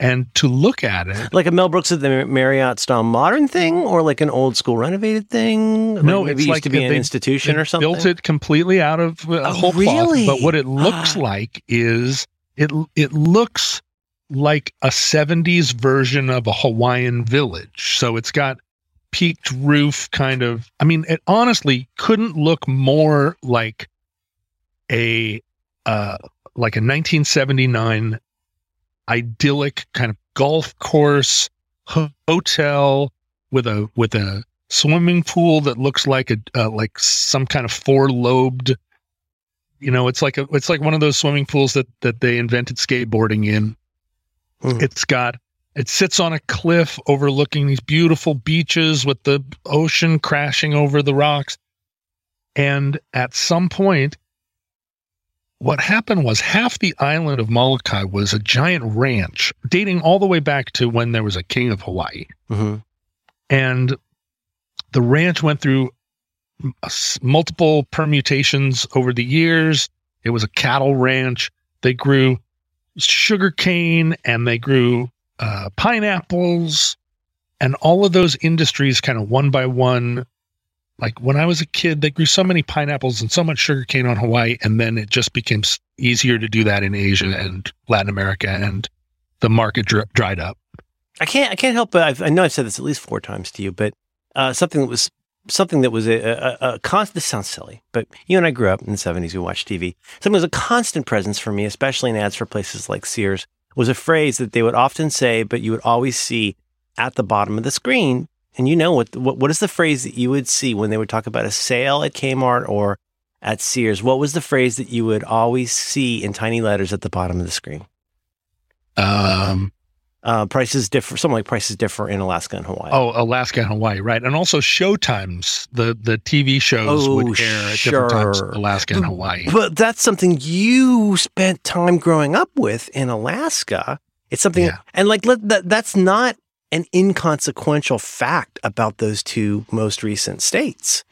And to look at it, Like a Mel Brooks at the Marriott style modern thing, or like an old school renovated thing? Like No, it's it used like to be an institution or something. built it completely out of uh, Oh, whole really? cloth. But what it looks Ah. like is it it looks like a 70s version of a Hawaiian village. So it's got peaked roof kind of I mean it honestly couldn't look more like a uh like a 1979 idyllic kind of golf course ho- hotel with a with a swimming pool that looks like a uh, like some kind of four lobed you know it's like a it's like one of those swimming pools that that they invented skateboarding in Mhm. it's got it sits on a cliff overlooking these beautiful beaches with the ocean crashing over the rocks and at some point what happened was half the island of Molokai was a giant ranch dating all the way back to when there was a king of Hawaii Mhm. and the ranch went through multiple permutations over the years. It was a cattle ranch. They grew sugar cane and they grew uh, pineapples, and all of those industries kind of one by one. Like when I was a kid, they grew so many pineapples and so much sugar cane on Hawaii, and then it just became easier to do that in Asia and Latin America, and the market dr- dried up. I can't. I can't help but I've, I know I've said this at least four times to you, but uh, something that was something that was a, a, a constant. This sounds silly, but you and I grew up in the seventies. We watched TV. Something that was a constant presence for me, especially in ads for places like Sears, was a phrase that they would often say, but you would always see at the bottom of the screen. And you know what? What, what is the phrase that you would see when they would talk about a sale at Kmart or at Sears? What was the phrase that you would always see in tiny letters at the bottom of the screen? Um, Uh, prices differ. Something like prices differ in Alaska and Hawaii. Oh, Alaska and Hawaii, right? And also Showtimes, the the TV shows Oh, would air at different times in. Alaska and Hawaii. But that's something you spent time growing up with in Alaska. It's something, Yeah. and like let, that, that's not an inconsequential fact about those two most recent states.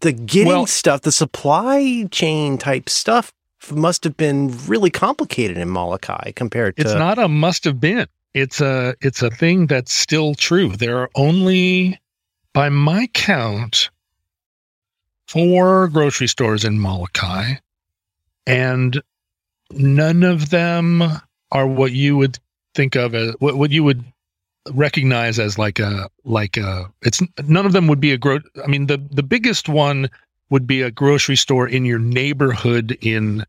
The getting Well- stuff, the supply chain type stuff, must have been really complicated in Molokai compared to. It's not a must have been. It's a it's a thing that's still true. There are only, by my count, four grocery stores in Molokai, and none of them are what you would think of as what, what you would recognize as like a like a it's none of them would be a gro I mean the the biggest one would be a grocery store in your neighborhood in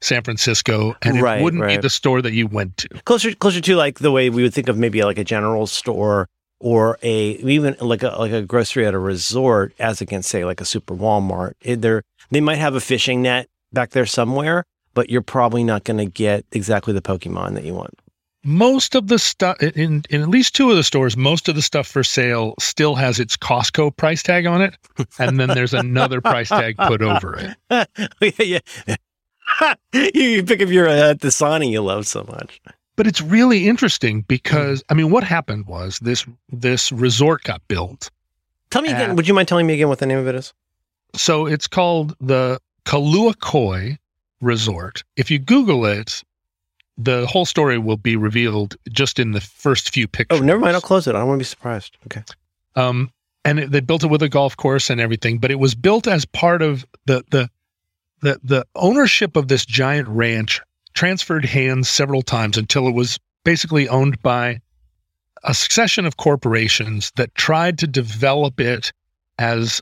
San Francisco and Right, it wouldn't be the store that you went to. closer closer to like the way we would think of maybe like a general store or a even like a like a grocery at a resort as against say like a super Walmart. It, they're, they might have a fishing net back there somewhere, but you're probably not going to get exactly the Pokemon that you want. Most of the stuff in in at least two of the stores, most of the stuff for sale still has its Costco price tag on it, and then there's another price tag put over it. yeah, yeah. you, pick up your uh, Dasani you love so much. But it's really interesting because I mean, what happened was this this resort got built. Tell me again. Uh, would you mind telling me again what the name of it is? So it's called the Kaluakoi Resort. If you Google it, the whole story will be revealed just in the first few pictures. Oh, never mind. I'll close it. I don't want to be surprised. Okay. Um, and it, they built it with a golf course and everything, but it was built as part of the the the the ownership of this giant ranch transferred hands several times until it was basically owned by a succession of corporations that tried to develop it as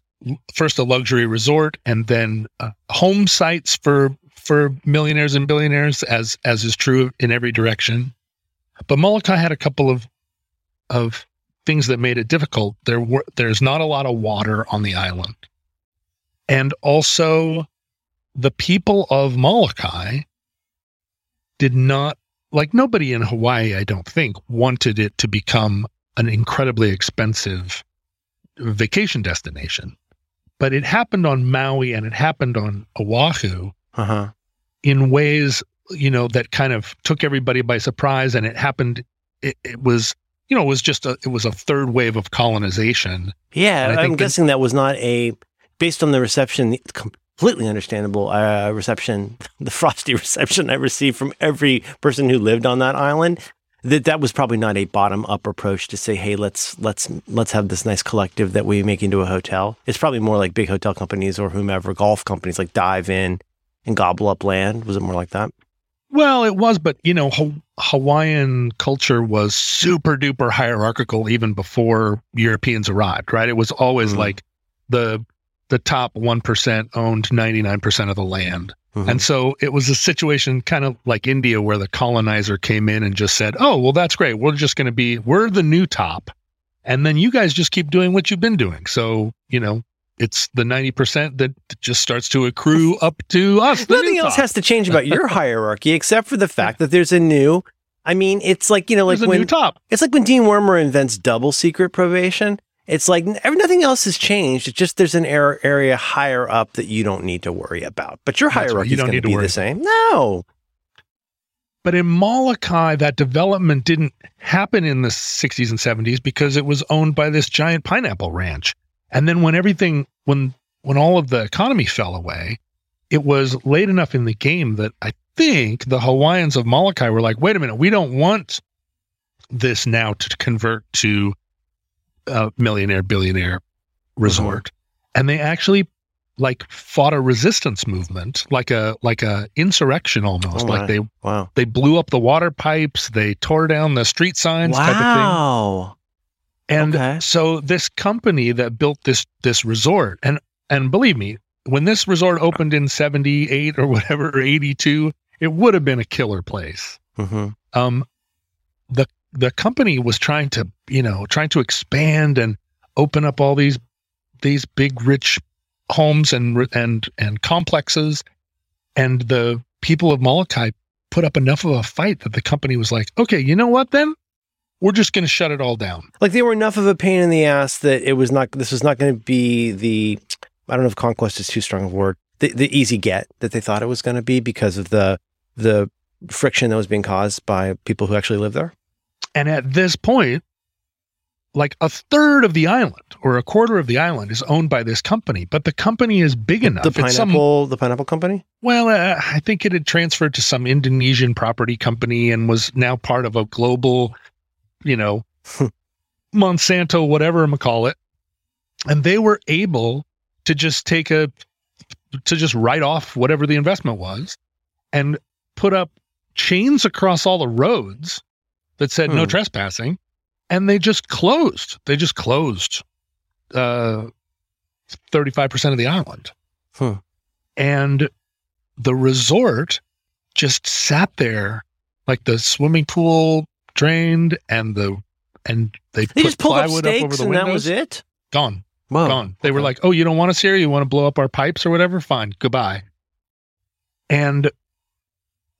first a luxury resort and then uh, home sites for for millionaires and billionaires as as is true in every direction. But Molokai had a couple of of things that made it difficult. There were there's not a lot of water on the island. And also the people of Molokai did not like nobody in Hawaii I don't think wanted it to become an incredibly expensive vacation destination. But it happened on Maui and it happened on Oahu. Uh-huh. In ways you know that kind of took everybody by surprise and it happened it, it was you know it was just a it was a third wave of colonization Yeah, I'm think that- guessing that was not a based on the reception, completely understandable uh, reception, the frosty reception I received from every person who lived on that island. That that was probably not a bottom up approach to say, hey, let's let's let's have this nice collective that we make into a hotel. It's probably more like big hotel companies or whomever, golf companies like dive in and gobble up land. Was it more like that? well it was but you know ha- hawaiian culture was super duper hierarchical even before europeans arrived right it was always Mhm. like the the top 1% owned 99% of the land Mhm. And so it was a situation kind of like India where the colonizer came in and just said, Oh, well, that's great. We're just going to be, we're the new top. And then you guys just keep doing what you've been doing. So, you know, it's the 90% that just starts to accrue up to us. Nothing else has to change about your hierarchy except for the fact that there's a new. I mean, it's like you know, like when new top. It's like when Dean Wormer invents double secret probation. It's like nothing else has changed. It's just there's an ar- area higher up that you don't need to worry about. But your That's right. hierarchy You is don't going need to to be worry the same. No. But in Molokai, that development didn't happen in the 60s and 70s because it was owned by this giant pineapple ranch. And then when everything, when when all of the economy fell away, it was late enough in the game that I think the Hawaiians of Molokai were like, wait a minute, we don't want this now to convert to a millionaire billionaire resort. Uh-huh. And they actually like fought a resistance movement, like a like a insurrection almost. Oh like they Wow. they blew up the water pipes, they tore down the street signs type of thing. Wow. And Okay. so this company that built this this resort, and and believe me, when this resort opened in seventy eight or whatever or eighty two, it would have been a killer place. hmm Um, the the company was trying to you know trying to expand and open up all these these big rich homes and and and complexes, and the people of Molokai put up enough of a fight that the company was like, okay, you know what then. We're just going to shut it all down. Like they were enough of a pain in the ass that it was not. This was not going to be the. I don't know if conquest is too strong a word. The, the easy get that they thought it was going to be because of the the friction that was being caused by people who actually live there. And at this point, like a third of the island or a quarter of the island is owned by this company, but the company is big enough. The It's some- pineapple, the pineapple company. well, uh, I think it had transferred to some Indonesian property company and was now part of a global, you know, Monsanto, whatever I'm gonna call it. And they were able to just take a, to just write off whatever the investment was and put up chains across all the roads that said no Hmm. trespassing. And they just closed. They just closed uh, 35% of the island. Hmm. And the resort just sat there like the swimming pool drained and the and they, They put just pulled up plywood up, over stakes the and windows. that was it. Gone, gone. They were like, "Oh, you don't want us here? You want to blow up our pipes or whatever? Fine, goodbye." And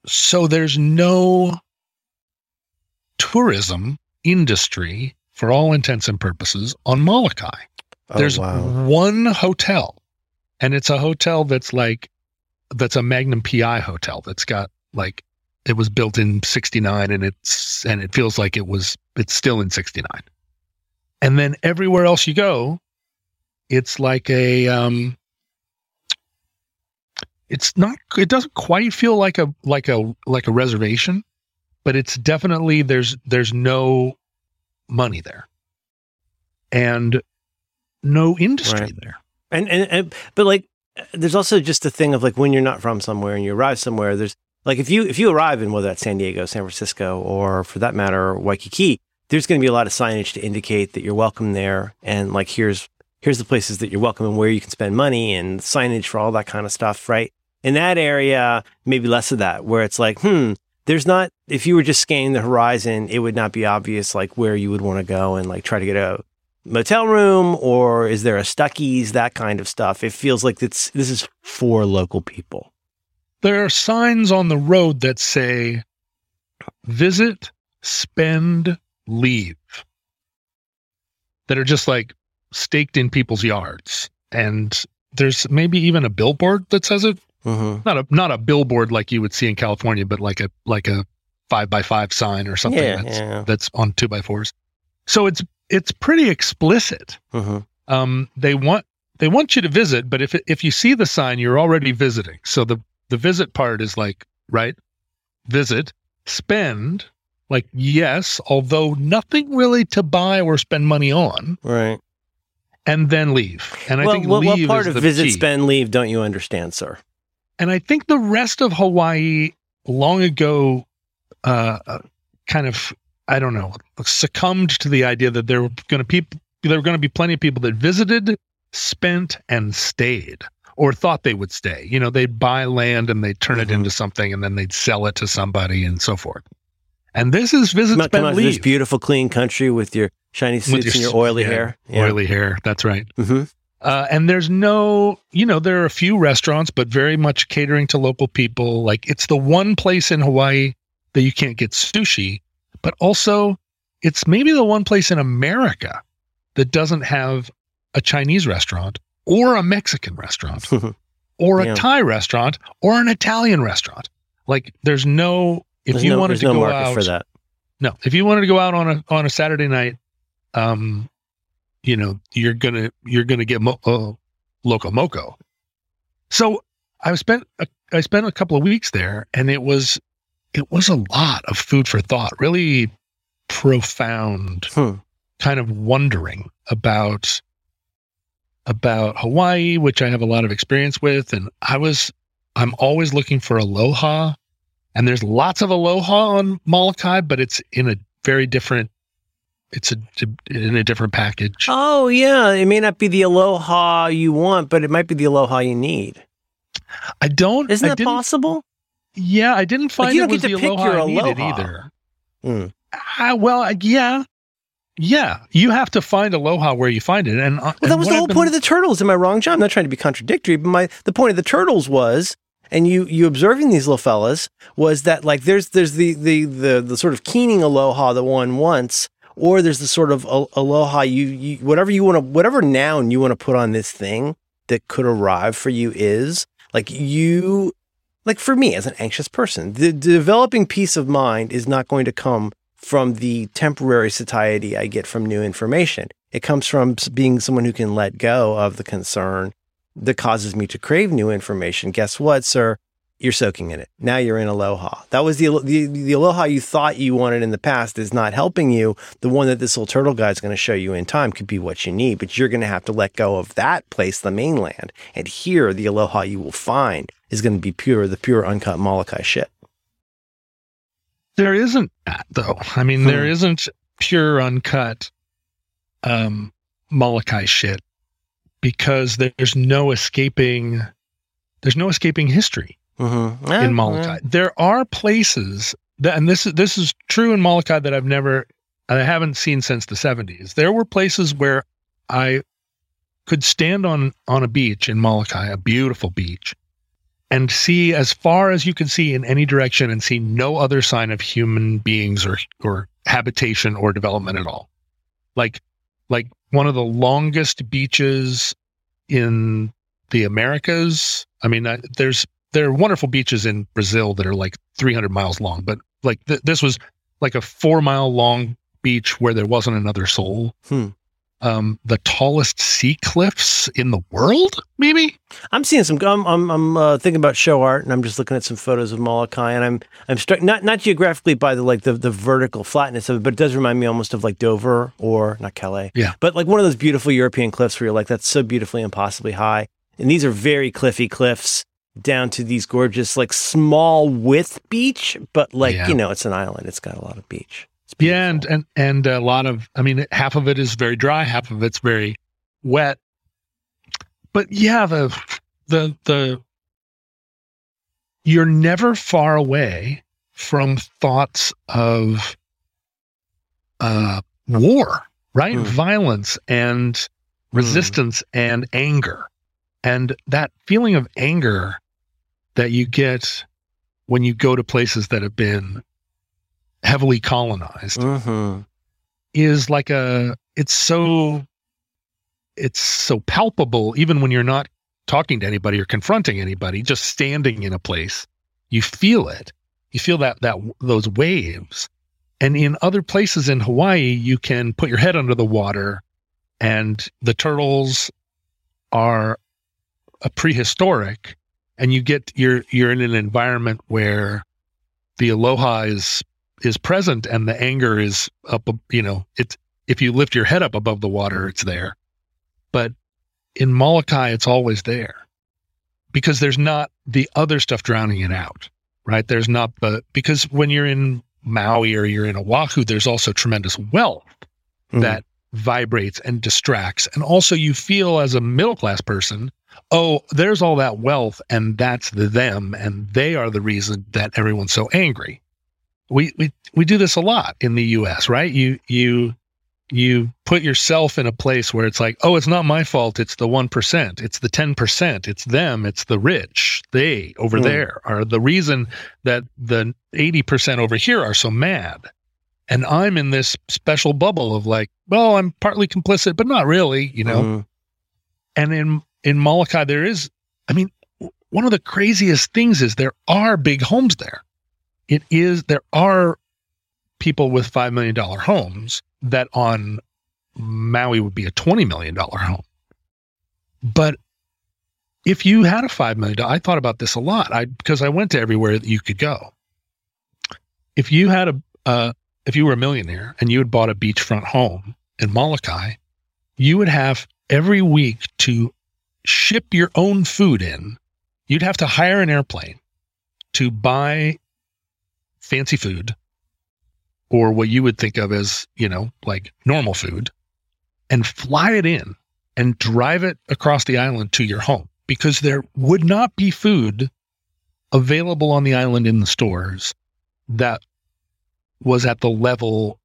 so there's no tourism industry for all intents and purposes on Molokai. Oh, There's wow. one hotel, and it's a hotel that's like that's a Magnum PI hotel that's got like it was built in 69 and it's and it feels like it was it's still in 69. And then everywhere else you go, it's like a um it's not it doesn't quite feel like a like a like a reservation, but it's definitely there's there's no money there. And no industry Right. there. And, and and but like there's also just a thing of like when you're not from somewhere and you arrive somewhere there's like if you if you arrive in whether that's San Diego, San Francisco or for that matter Waikiki, there's going to be a lot of signage to indicate that you're welcome there and like here's here's the places that you're welcome and where you can spend money and signage for all that kind of stuff, right? In that area, maybe less of that, where it's like, hmm, there's not, if you were just scanning the horizon, it would not be obvious like where you would want to go and like try to get a motel room or is there a Stuckey's, that kind of stuff. It feels like it's, this is for local people. There are signs on the road that say visit, spend, leave that are just like staked in people's yards. And there's maybe even a billboard that says it. Mm-hmm. Not a not a billboard like you would see in California, but like a like a five by five sign or something Yeah, that's yeah. that's on two by fours. So it's it's pretty explicit. Mm-hmm. Um, they want they want you to visit, but if if you see the sign, you're already visiting. So the the visit part is like right, visit, spend, like yes, although nothing really to buy or spend money on, Right. and then leave. And I well, think what, what part of visit, key. spend, leave don't you understand, sir? and I think the rest of Hawaii long ago, uh, uh, kind of, I don't know, succumbed to the idea that there were going to people, there were going to be plenty of people that visited, spent, and stayed, or thought they would stay. You know, they'd buy land and they'd turn it Mhm. into something, and then they'd sell it to somebody, and so forth. And this is visit, Come come out to this beautiful, clean country with your shiny suits With and your oily yeah, hair. Oily hair. That's right. hmm Uh, and there's no, you know, there are a few restaurants, but very much catering to local people. Like it's the one place in Hawaii that you can't get sushi, but also it's maybe the one place in America that doesn't have a Chinese restaurant or a Mexican restaurant or a Thai restaurant or an Italian restaurant. Like there's no, if There's you no, wanted to no go out, for that. no, if you wanted to go out on a on a Saturday night, um, you know, you're gonna you're gonna get mo- uh, loco moco. So I spent a, I spent a couple of weeks there, and it was it was a lot of food for thought. Really profound, Hmm. kind of wondering about about Hawaii, which I have a lot of experience with, and I was I'm always looking for aloha, and there's lots of aloha on Molokai, but it's in a very different. It's a in a different package. Oh yeah, it may not be the aloha you want, but it might be the aloha you need. I don't. Isn't I that possible? Yeah, I didn't find you it don't was get to the pick aloha your I needed aloha. either. Ah, well, yeah, yeah. You have to find aloha where you find it, and uh, Well, that was the whole point of the turtles. Am I wrong, John? I'm not trying to be contradictory, but my the point of the turtles was, and you you observing these little fellas was that like there's there's the the the the sort of keening aloha that one wants, or there's the sort of al- aloha you you whatever you want to whatever noun you want to put on this thing that could arrive for you is like you like for me as an anxious person, the, the developing peace of mind is not going to come from the temporary satiety I get from new information. It comes from being someone who can let go of the concern that causes me to crave new information. Guess what, sir? You're soaking in it. Now you're in aloha. That was the, the the aloha you thought you wanted in the past is not helping you. The one that this little turtle guy is going to show you in time could be what you need, but you're going to have to let go of that place, the mainland. And here, the aloha you will find is going to be pure, the pure uncut Molokai shit. There isn't that though. I mean, Hmm. there isn't pure uncut um Molokai shit because there's no escaping there's no escaping history Mm-hmm. in Molokai. There are places that and this is this is true in Molokai that I've never I haven't seen since the 70s. There were places where I could stand on on a beach in Molokai, a beautiful beach, and see as far as you can see in any direction and see no other sign of human beings or or habitation or development at all. Like like one of the longest beaches in the Americas. I mean, I, there's there are wonderful beaches in Brazil that are like 300 miles long, but like th- this was like a four mile long beach where there wasn't another soul. Hmm. Um, the tallest sea cliffs in the world, maybe. I'm seeing some. I'm I'm, I'm uh, thinking about show art, and I'm just looking at some photos of Molokai, and I'm I'm struck not not geographically by the like the, the vertical flatness of it, but it does remind me almost of like Dover or not Calais. Yeah. but like one of those beautiful European cliffs where you're like that's so beautifully impossibly high, and these are very cliffy cliffs down to these gorgeous like small width beach, but like Yeah. you know it's an island. It's got a lot of beach. Yeah, and and and a lot of. I mean, half of it is very dry, half of it's very wet. but yeah, the the the you're never far away from thoughts of uh war, right? Hmm. Violence and resistance and anger. And that feeling of anger that you get when you go to places that have been heavily colonized Mm-hmm. is like a it's so it's so palpable even when you're not talking to anybody or confronting anybody just standing in a place you feel it you feel that that those waves and in other places in Hawaii you can put your head under the water and the turtles are a prehistoric and you get you're you're in an environment where the aloha is is present and the anger is up you know it's if you lift your head up above the water it's there. But in Molokai it's always there because there's not the other stuff drowning it out right? There's not the because when you're in Maui or you're in Oahu there's also tremendous wealth Mhm. that vibrates and distracts. And also you feel as a middle class person oh there's all that wealth and that's the them and they are the reason that everyone's so angry we we we do this a lot in the US, right? You you you put yourself in a place where it's like, oh, it's not my fault. It's the one percent. It's the ten percent. It's them. It's the rich. They over Hmm. there are the reason that the eighty percent over here are so mad. And I'm in this special bubble of like, well, I'm partly complicit, but not really, you know Mhm. and in in Molokai there is I mean one of the craziest things is there are big homes there. It is there are people with 5 million dollar homes that on Maui would be a 20 million dollar home. But if you had a 5 million dollar I thought about this a lot. I because I went to everywhere that you could go. If you had a uh if you were a millionaire and you had bought a beachfront home in Molokai, you would have every week to ship your own food in. You'd have to hire an airplane to buy fancy food or what you would think of as, you know, like normal food and fly it in and drive it across the island to your home because there would not be food available on the island in the stores that was at the level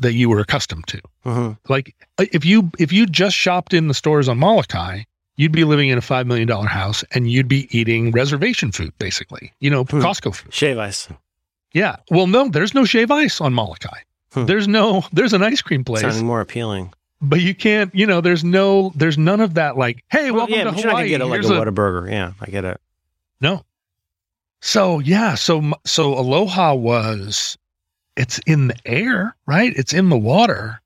that you were accustomed to Mhm. like uh, if you if you just shopped in the stores on Molokai, you'd be living in a five million dollar house and you'd be eating reservation food, basically. You know, Hmm. Costco food. Shave ice. Yeah. Well, no, there's no shave ice on Molokai. Hmm. There's no there's an ice cream place, Sounding more appealing. but you can't. You know, there's no there's none of that. Like, hey, Well, welcome yeah, to but you're not Hawaii. gonna get a, like Here's a- Whataburger. Yeah, I get it. No. So yeah, so so Aloha was it's in the air, right? It's in the water,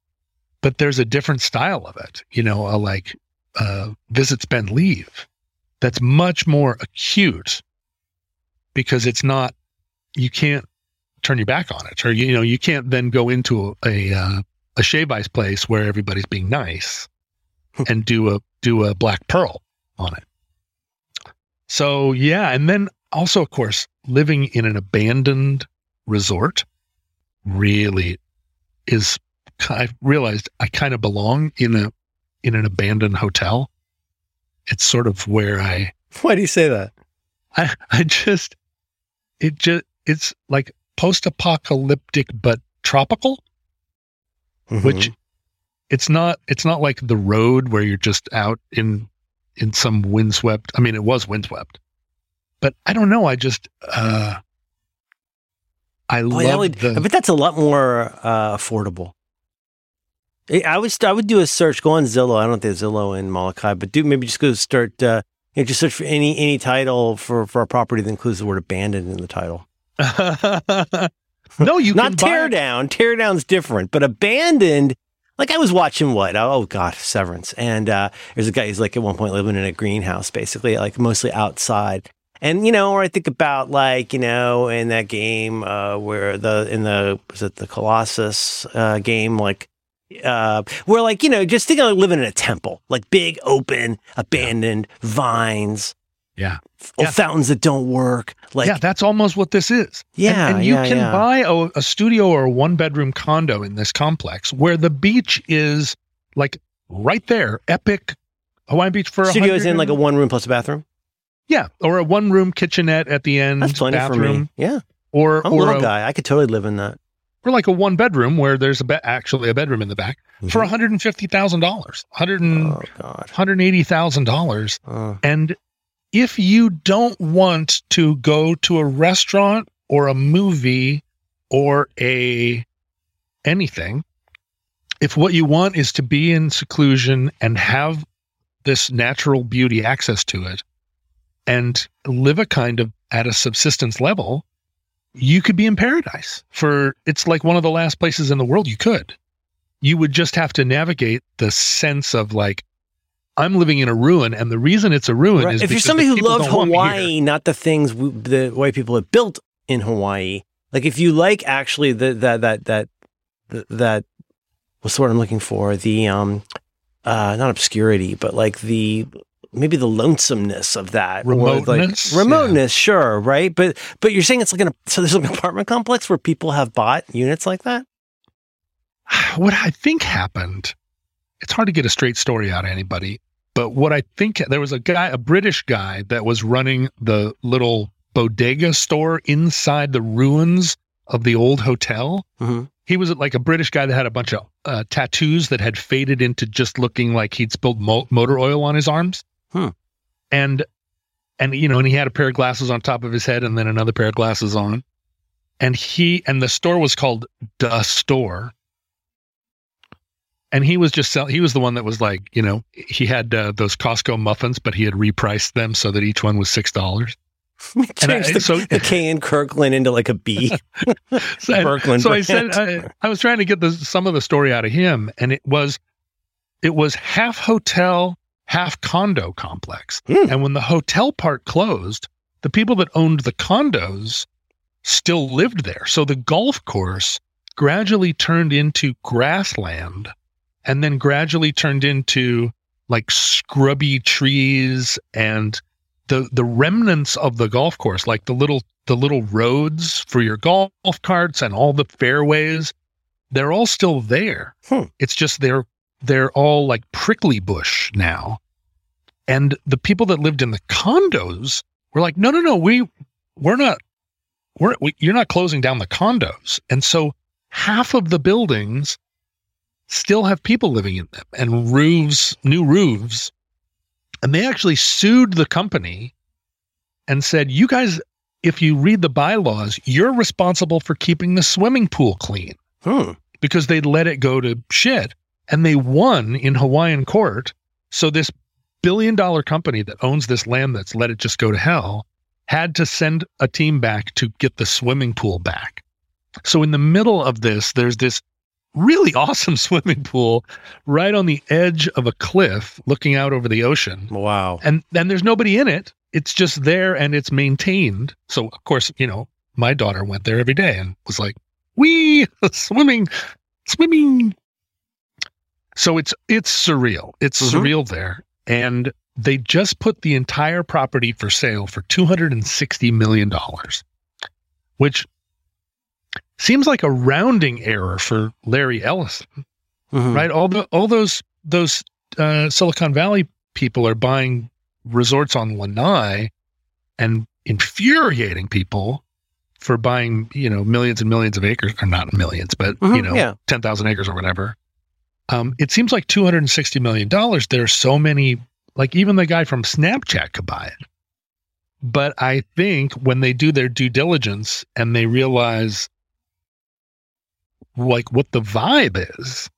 but there's a different style of it. You know, a like uh visit spend leave that's much more acute because it's not you can't turn your back on it or you know you can't then go into a a, uh, a shave ice place where everybody's being nice and do a do a black pearl on it so yeah, and then also, of course, living in an abandoned resort really is. I realized I kind of belong in a in an abandoned hotel. It's sort of where I Why do you say that? I, I just it just it's like post apocalyptic but tropical which Mhm. it's not it's not like the road where you're just out in in some windswept i mean it was windswept but i don't know i just uh i love the I bet that's a lot more uh, affordable. I would I would do a search. Go on Zillow. I don't think there's Zillow in Molokai, but do maybe just go start. Uh, you know, just search for any any title for for a property that includes the word abandoned in the title. no you Not tear buy, down. Tear down's different, but abandoned. Like I was watching what? Oh God, Severance, and uh, there's a guy who's like at one point living in a greenhouse, basically, like mostly outside. And you know, or I think about like you know, in that game uh, where the in the was it the Colossus uh, game, like uh, where like you know, just think of like living in a temple, like big, open, abandoned vines, yeah f- Yeah. fountains that don't work. Like yeah that's almost what this is Yeah, and, you yeah, can yeah. buy a, a studio or a one bedroom condo in this complex where the beach is like right there epic Hawaiian Beach for a Studio is in like a one room plus a bathroom. yeah, or a one room kitchenette at the end, That's plenty for me. bathroom, Yeah, or I'm a or little a, guy. I could totally live in that. or like a one bedroom where there's a be- actually a bedroom in the back for Mhm. one hundred and fifty thousand dollars, hundred and Oh hundred eighty thousand dollars, Uh, and if you don't want to go to a restaurant or a movie or a anything if what you want is to be in seclusion and have this natural beauty access to it and live a kind of at a subsistence level you could be in paradise for it's like one of the last places in the world you could. You would just have to navigate the sense of like i'm living in a ruin and the reason it's a ruin right. is If you're somebody who people loves don't want me here. Hawaii, not the things the white people have built in Hawaii, like if you like actually the that that that that, what's the word I'm looking for? The um, uh, not obscurity, but like the maybe the lonesomeness of that or, like, Remoteness? Yeah. remoteness, sure, right? But but you're saying it's like an so there's like an apartment complex where people have bought units like that. what I think happened, it's hard to get a straight story out of anybody, but what I think there was a guy, a British guy that was running the little bodega store inside the ruins of the old hotel. Mhm. He was like a British guy that had a bunch of uh, tattoos that had faded into just looking like he'd spilled mo- motor oil on his arms. Hmm. And, and, you know, and he had a pair of glasses on top of his head and then another pair of glasses on. And he, and the store was called The Store and he was just sell- he was the one that was like you know he had uh, those Costco muffins, but he had repriced them so that each one was six dollars. And I- Change the, so- the K in Kirkland into like a B. So, Kirkland so I said. I, I was trying to get the, some of the story out of him, and it was it was half hotel, half condo complex. Hmm. And when the hotel part closed, the people that owned the condos still lived there. So the golf course gradually turned into grassland and then gradually turned into like scrubby trees and the the remnants of the golf course like the little the little roads for your golf carts and all the fairways they're all still there. Hmm. it's just they're they're all like prickly bush now. And the people that lived in the condos were like no no no we we're not we're we, you're not closing down the condos. And so half of the buildings still have people living in them and roofs new roofs and they actually sued the company and said you guys if you read the bylaws you're responsible for keeping the swimming pool clean Hmm. because they'd let it go to shit and they won in Hawaiian court. So this billion dollar company that owns this land that's let it just go to hell had to send a team back to get the swimming pool back. So in the middle of this, there's this really awesome swimming pool right on the edge of a cliff looking out over the ocean. Wow. And then there's nobody in it. It's just there and it's maintained. So of course, you know, my daughter went there every day and was like, "We swimming, swimming." So it's it's surreal. It's Mhm. surreal there, and they just put the entire property for sale for two hundred and sixty million dollars, which seems like a rounding error for Larry Ellison Mhm. right? All the all those those uh, Silicon Valley people are buying resorts on Lanai and infuriating people for buying you know millions and millions of acres, or not millions, but you Mhm, know yeah. ten thousand acres or whatever. Um, it seems like two hundred and sixty million dollars. There are so many, like even the guy from Snapchat could buy it. But I think when they do their due diligence and they realize like what the vibe is,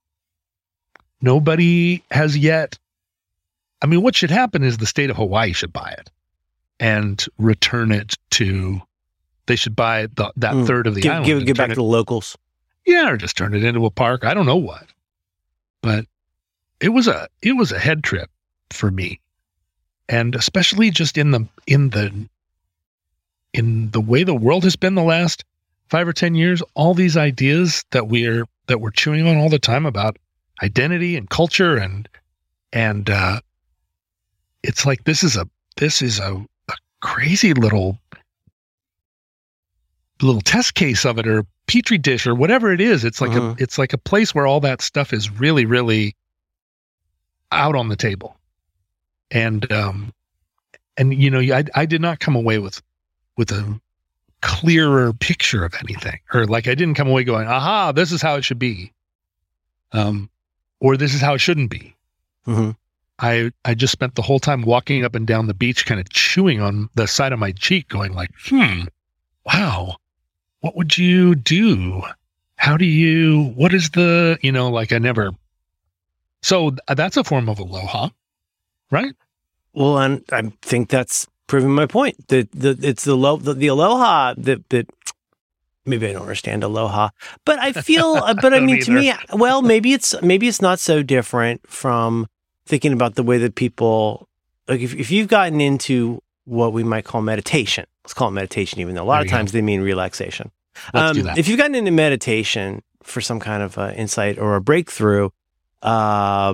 nobody has yet. I mean, what should happen is the state of Hawaii should buy it and return it to. They should buy the, that Mm. third of the Give, island. give, give back it- to the locals. yeah, or just turn it into a park. I don't know what, but it was a it was a head trip for me, and especially just in the in the in the way the world has been the last five or ten years. All these ideas that we're that we're chewing on all the time about identity and culture and and uh, it's like this is a this is a, a crazy little little test case of it or petri dish or whatever it is it's like Mhm. a it's like a place where all that stuff is really really out on the table and um, and you know, I I did not come away with with a clearer picture of anything, or like I didn't come away going, aha, this is how it should be, um, or this is how it shouldn't be. Mm-hmm. I I just spent the whole time walking up and down the beach, kind of chewing on the side of my cheek, going like, hmm, wow, what would you do? How do you? What is the? You know, like I never. So that's a form of aloha, right? Well, and I think that's proving my point. That the, it's the, lo- the the aloha that that maybe I don't understand aloha, but I feel. uh, but I, don't mean, to me, well, maybe it's maybe it's not so different from thinking about the way that people like. If if you've gotten into what we might call meditation, let's call it meditation, even though a lot of go. times they mean relaxation. Um. If you've gotten into meditation for some kind of uh, insight or a breakthrough, uh,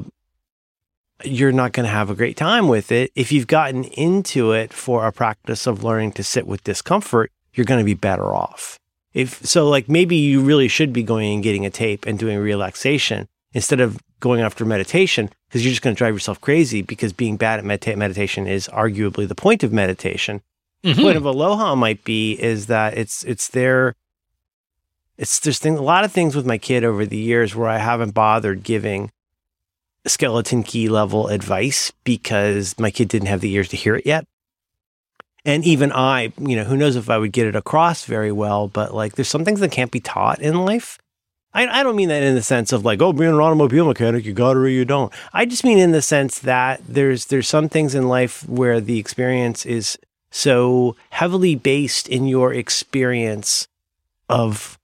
you're not going to have a great time with it. If you've gotten into it for a practice of learning to sit with discomfort, you're going to be better off. If so, like maybe you really should be going and getting a tape and doing relaxation instead of going after meditation because you're just going to drive yourself crazy because being bad at medita- meditation is arguably the point of meditation Mhm. point of aloha might be is that it's it's there it's there's thing, a lot of things with my kid over the years where I haven't bothered giving skeleton key level advice because my kid didn't have the ears to hear it yet. And even I, you know, who knows if I would get it across very well, but like there's some things that can't be taught in life. I, I don't mean that in the sense of like, oh, being an automobile mechanic, you got it or you don't. I just mean in the sense that there's there's some things in life where the experience is so heavily based in your experience of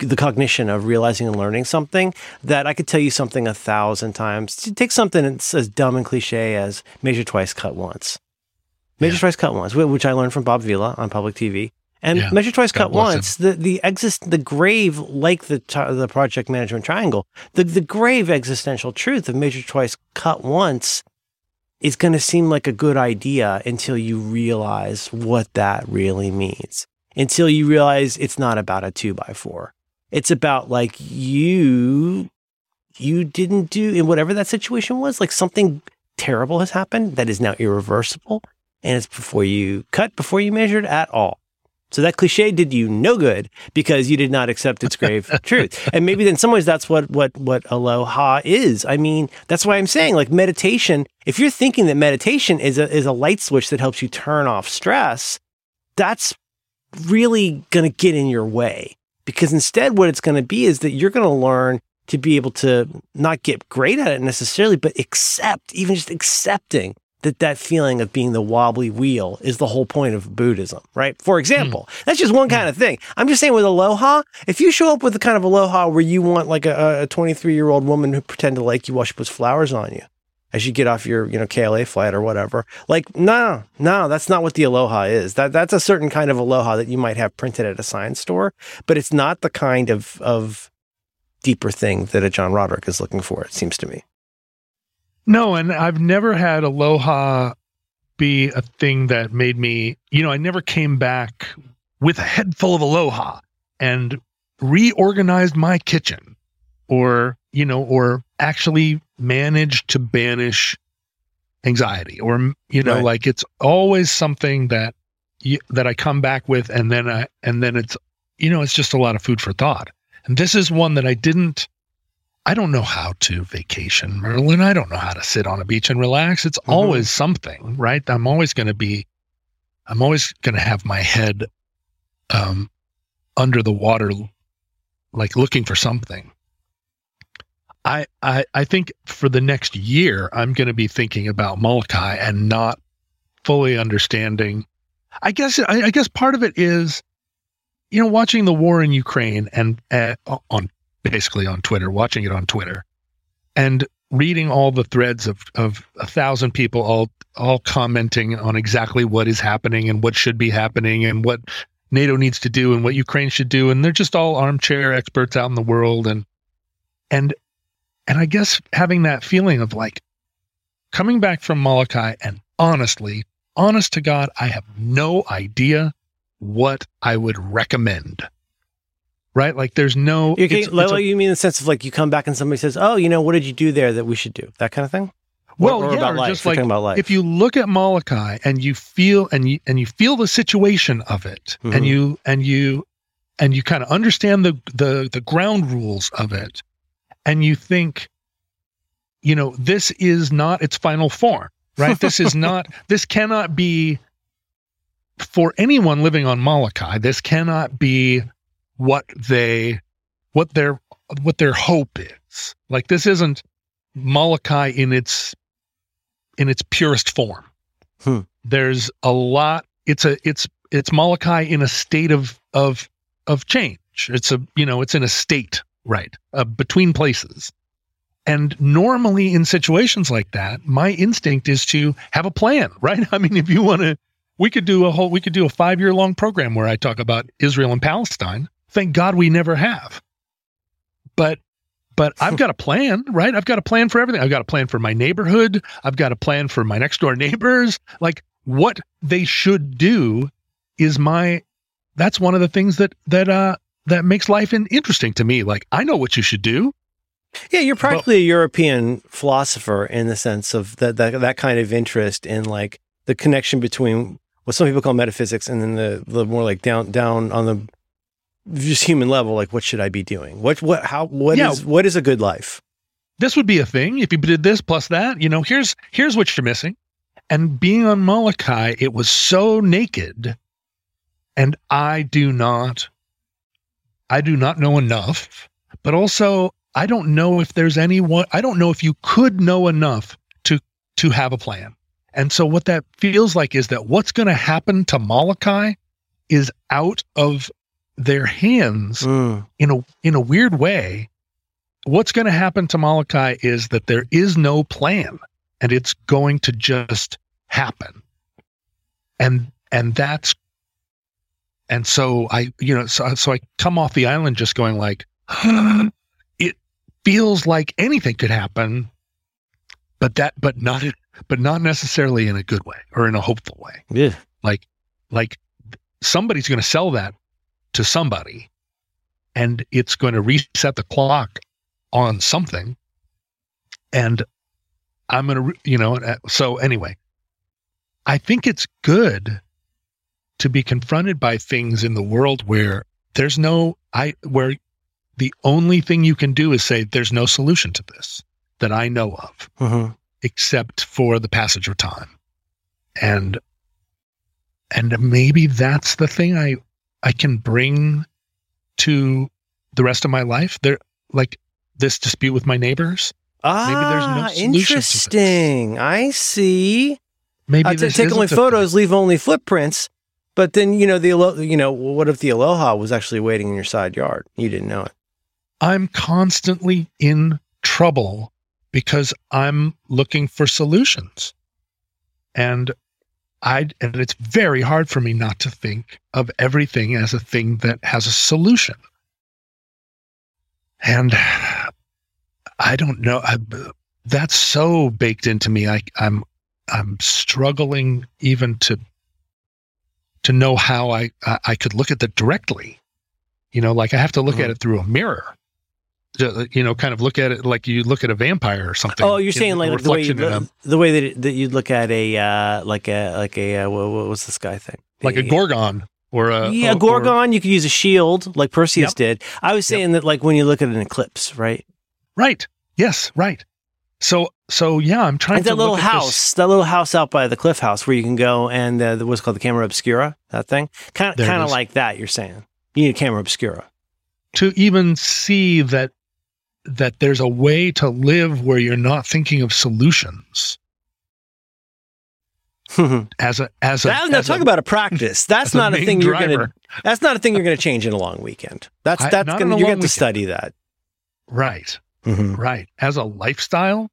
the cognition of realizing and learning something that I could tell you something a thousand times. Take something that's as dumb and cliche as measure twice, cut once. Measure Yeah. twice, cut once, which I learned from Bob Vila on public TV. And Yeah. measure twice, God cut bless him. once. The the exist the grave, like the the project management triangle, the the grave existential truth of measure twice, cut once is going to seem like a good idea until you realize what that really means. Until you realize it's not about a two by four. It's about like you, you didn't do in whatever that situation was, like something terrible has happened that is now irreversible. And it's before you cut, before you measured at all. So that cliche did you no good because you did not accept its grave truth. And maybe in some ways that's what what what aloha is. I mean, that's why I'm saying like meditation, if you're thinking that meditation is a is a light switch that helps you turn off stress, that's really going to get in your way. Because instead what it's going to be is that you're going to learn to be able to not get great at it necessarily, but accept, even just accepting that that feeling of being the wobbly wheel is the whole point of Buddhism, right? For hmm. example, that's just one kind of thing. I'm just saying with aloha, if you show up with the kind of aloha where you want like a, a 23 year old woman who pretend to like you while she puts flowers on you as you get off your, you know, KLA flight or whatever, like, no, no, that's not what the aloha is. That that's a certain kind of aloha that you might have printed at a science store, but it's not the kind of, of deeper thing that a John Roderick is looking for, it seems to me. No, and I've never had aloha be a thing that made me, you know, I never came back with a head full of aloha and reorganized my kitchen or, you know, or actually managed to banish anxiety or, you know, Right. like it's always something that you, that I come back with and then I, and then it's, you know, it's just a lot of food for thought. And this is one that I didn't I don't know how to vacation, Merlin. I don't know how to sit on a beach and relax. It's Mhm. always something, right? I'm always going to be, I'm always going to have my head um, under the water, like looking for something. I, I, I think for the next year, I'm going to be thinking about Molokai and not fully understanding. I guess, I, I guess part of it is, you know, watching the war in Ukraine and uh, on basically on Twitter, watching it on Twitter, and reading all the threads of of a thousand people all all commenting on exactly what is happening and what should be happening and what NATO needs to do and what Ukraine should do, and they're just all armchair experts out in the world, and and and I guess having that feeling of like coming back from Molokai and honestly, honest to God, I have no idea what I would recommend. Right? Like there's no You, it's- it's a- you mean in the sense of like you come back and somebody says, "Oh, you know, what did you do there that we should do?" That kind of thing. Well, or yeah, about or just like about life. if you look at Molokai and you feel and you and you feel the situation of it, Mhm. and you and you and you kind of understand the the the ground rules of it, and you think, you know, this is not its final form, right? this is not. This cannot be for anyone living on Molokai. This cannot be what they what their what their hope is. Like this isn't Molokai in its in its purest form. Hmm. There's a lot. It's a it's it's Molokai in a state of of of change. It's a you know it's in a state right uh, between places. And normally in situations like that, my instinct is to have a plan, right? I mean, if you want to, we could do a whole, we could do a five year long program where I talk about Israel and Palestine. Thank God we never have. But but I've got a plan, right? I've got a plan for everything. I've got a plan for my neighborhood. I've got a plan for my next door neighbors. Like what they should do is my that's one of the things that that uh that makes life interesting to me. Like I know what you should do. Yeah, you're practically a European philosopher in the sense of that, that that kind of interest in like the connection between what some people call metaphysics and then the the more like down down on the just human level, like what should I be doing? What what how what is Yeah. what is a good life? This would be a thing if you did this plus that. You know, here's here's what you're missing. And being on Molokai, it was so naked, and I do not, I do not know enough. But also, I don't know if there's anyone. I don't know if you could know enough to to have a plan. And so, what that feels like is that what's going to happen to Molokai is out of their hands Mm. in a in a weird way, what's going to happen to Molokai is that there is no plan, and it's going to just happen, and and that's and so I you know so so I come off the island just going like it feels like anything could happen, but that but not but not necessarily in a good way or in a hopeful way Yeah. like like somebody's going to sell that to somebody and it's going to reset the clock on something and i'm going to you know uh, so anyway i think it's good to be confronted by things in the world where there's no i where the only thing you can do is say there's no solution to this that i know of Mhm. except for the passage of time and and maybe that's the thing i i can bring to the rest of my life there like this dispute with my neighbors Ah, there's no solution to this. interesting. I see. maybe Uh, take only photos, leave only footprints. But then you know the you know what if the aloha was actually waiting in your side yard? You didn't know it. i'm constantly in trouble because i'm looking for solutions and i and it's very hard for me not to think of everything as a thing that has a solution and i don't know I, that's so baked into me i i'm i'm struggling even to to know how i i, could look at that directly you know like i have to look Mhm. at it through a mirror Ju- you know kind of look at it like you look at a vampire or something Oh, you're saying like, the way you, a- the way that it, that you'd look at a uh, like a like a uh, what, what was the sky thing? like a The- gorgon or a yeah, or- or- Gorgon. You could use a shield like Perseus Yep. did. I was saying that like when you look at an eclipse, right? right yes right so so yeah i'm trying And to that little look at this- house, that little house out by the cliff house where you can go and uh, what's called the camera obscura, that thing, kind of kind of like that. You're saying you need a camera obscura. to even see that that there's a way to live where you're not thinking of solutions as a as a now as talk a- about a practice. That's a not a thing you're gonna. That's not a thing you're gonna change in a long weekend. That's that's gonna long gonna weekend. study that. right Mhm. right as a lifestyle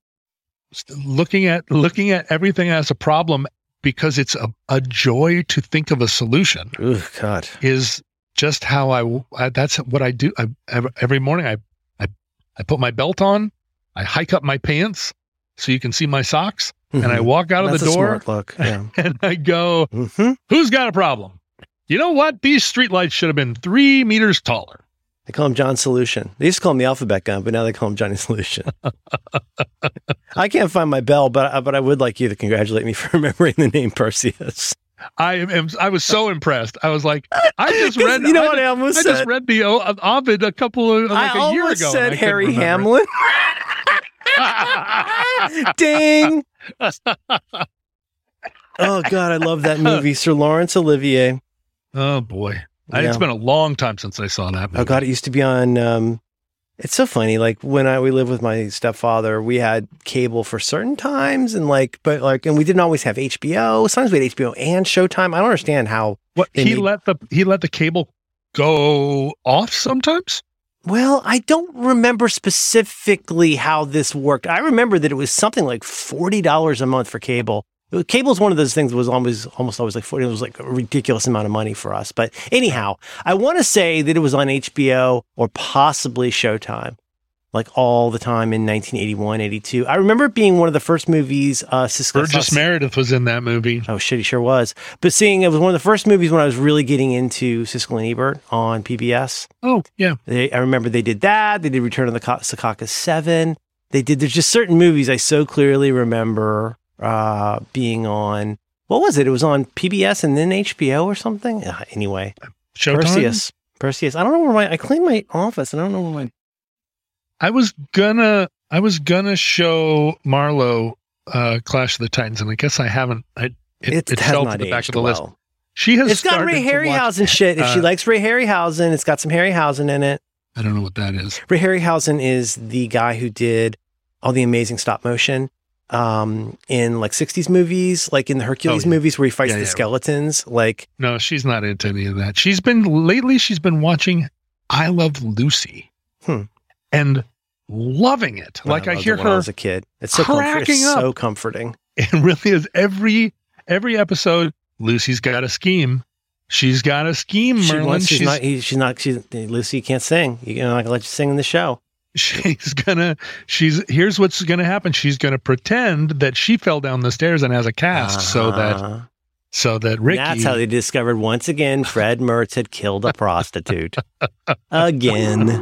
looking at looking at everything as a problem because it's a, a joy to think of a solution Ooh, God. is just how I. that's what I do I, every, morning I, I I put my belt on I hike up my pants so you can see my socks and I Mhm. walk out of That's the a door look. Yeah. and I go hmm who's got a problem you know what these streetlights should have been three meters taller They call him John Solution. They used to call him the Alphabet Gun, but now they call him Johnny Solution. I can't find my bell, but uh, but I would like you to congratulate me for remembering the name Perseus. I am. I was so impressed. I was like, I just read. you know I what just, I almost I said? just read the O- Ovid a couple of like I a year ago. said I Harry. Hamlin. Ding. Oh God, I love that movie, Sir Laurence Olivier. oh boy, I, Yeah. it's been a long time since I saw that. Movie. Oh God, it used to be on. Um, it's so funny. Like when I we lived with my stepfather, we had cable for certain times, and like, but like, and we didn't always have HBO. Sometimes we had HBO and Showtime. I don't understand how. What he made- let the he let the cable go off sometimes. Well, I don't remember specifically how this worked. I remember that it was something like forty dollars a month for cable. Cable is one of those things that was always almost always like forty. It was like a ridiculous amount of money for us. But anyhow, I want to say that it was on HBO or possibly Showtime, like all the time in 1981, 82. I remember it being one of the first movies. Uh, Cisco Burgess Meredith was in that movie. Oh shit, he sure was. But seeing it was one of the first movies when I was really getting into Siskel and Ebert on PBS. Oh yeah, They, I remember they did that. They did Return of the Ka- Secaucus Seven. They did. There's just certain movies I so clearly remember uh, being on. What was it? It was on PBS and then HBO or something. Uh, anyway, Showtime. Perseus. Perseus. I don't know where my. I cleaned my office. and I don't know where my. I was gonna I was gonna show Marlo uh Clash of the Titans, and I guess I haven't. I it, It, it fell to the back of the list. She has. It's got Ray to watch- Harryhausen shit. If she uh, likes Ray Harryhausen, it's got some Harryhausen in it. I don't know what that is. Ray Harryhausen is the guy who did all the amazing stop motion um, in like 60s movies, like in the Hercules Oh, yeah. movies where he fights Yeah, the yeah. skeletons. Like, No, she's not into any of that. She's been lately. She's been watching I Love Lucy, Hmm. and loving it. Like I, loved hear I her. as a kid. It's so cracking up. so comforting. It really is every every episode. Lucy's got a scheme. She's got a scheme, She Merlin. wants, she's, she's not. He, she's not. She's Lucy. Can't sing. You're not gonna let you sing in the show. She's gonna she's here's what's gonna happen she's gonna pretend that she fell down the stairs and has a cast so that Uh-huh. so that ricky That's how they discovered once again Fred Mertz had killed a prostitute. again.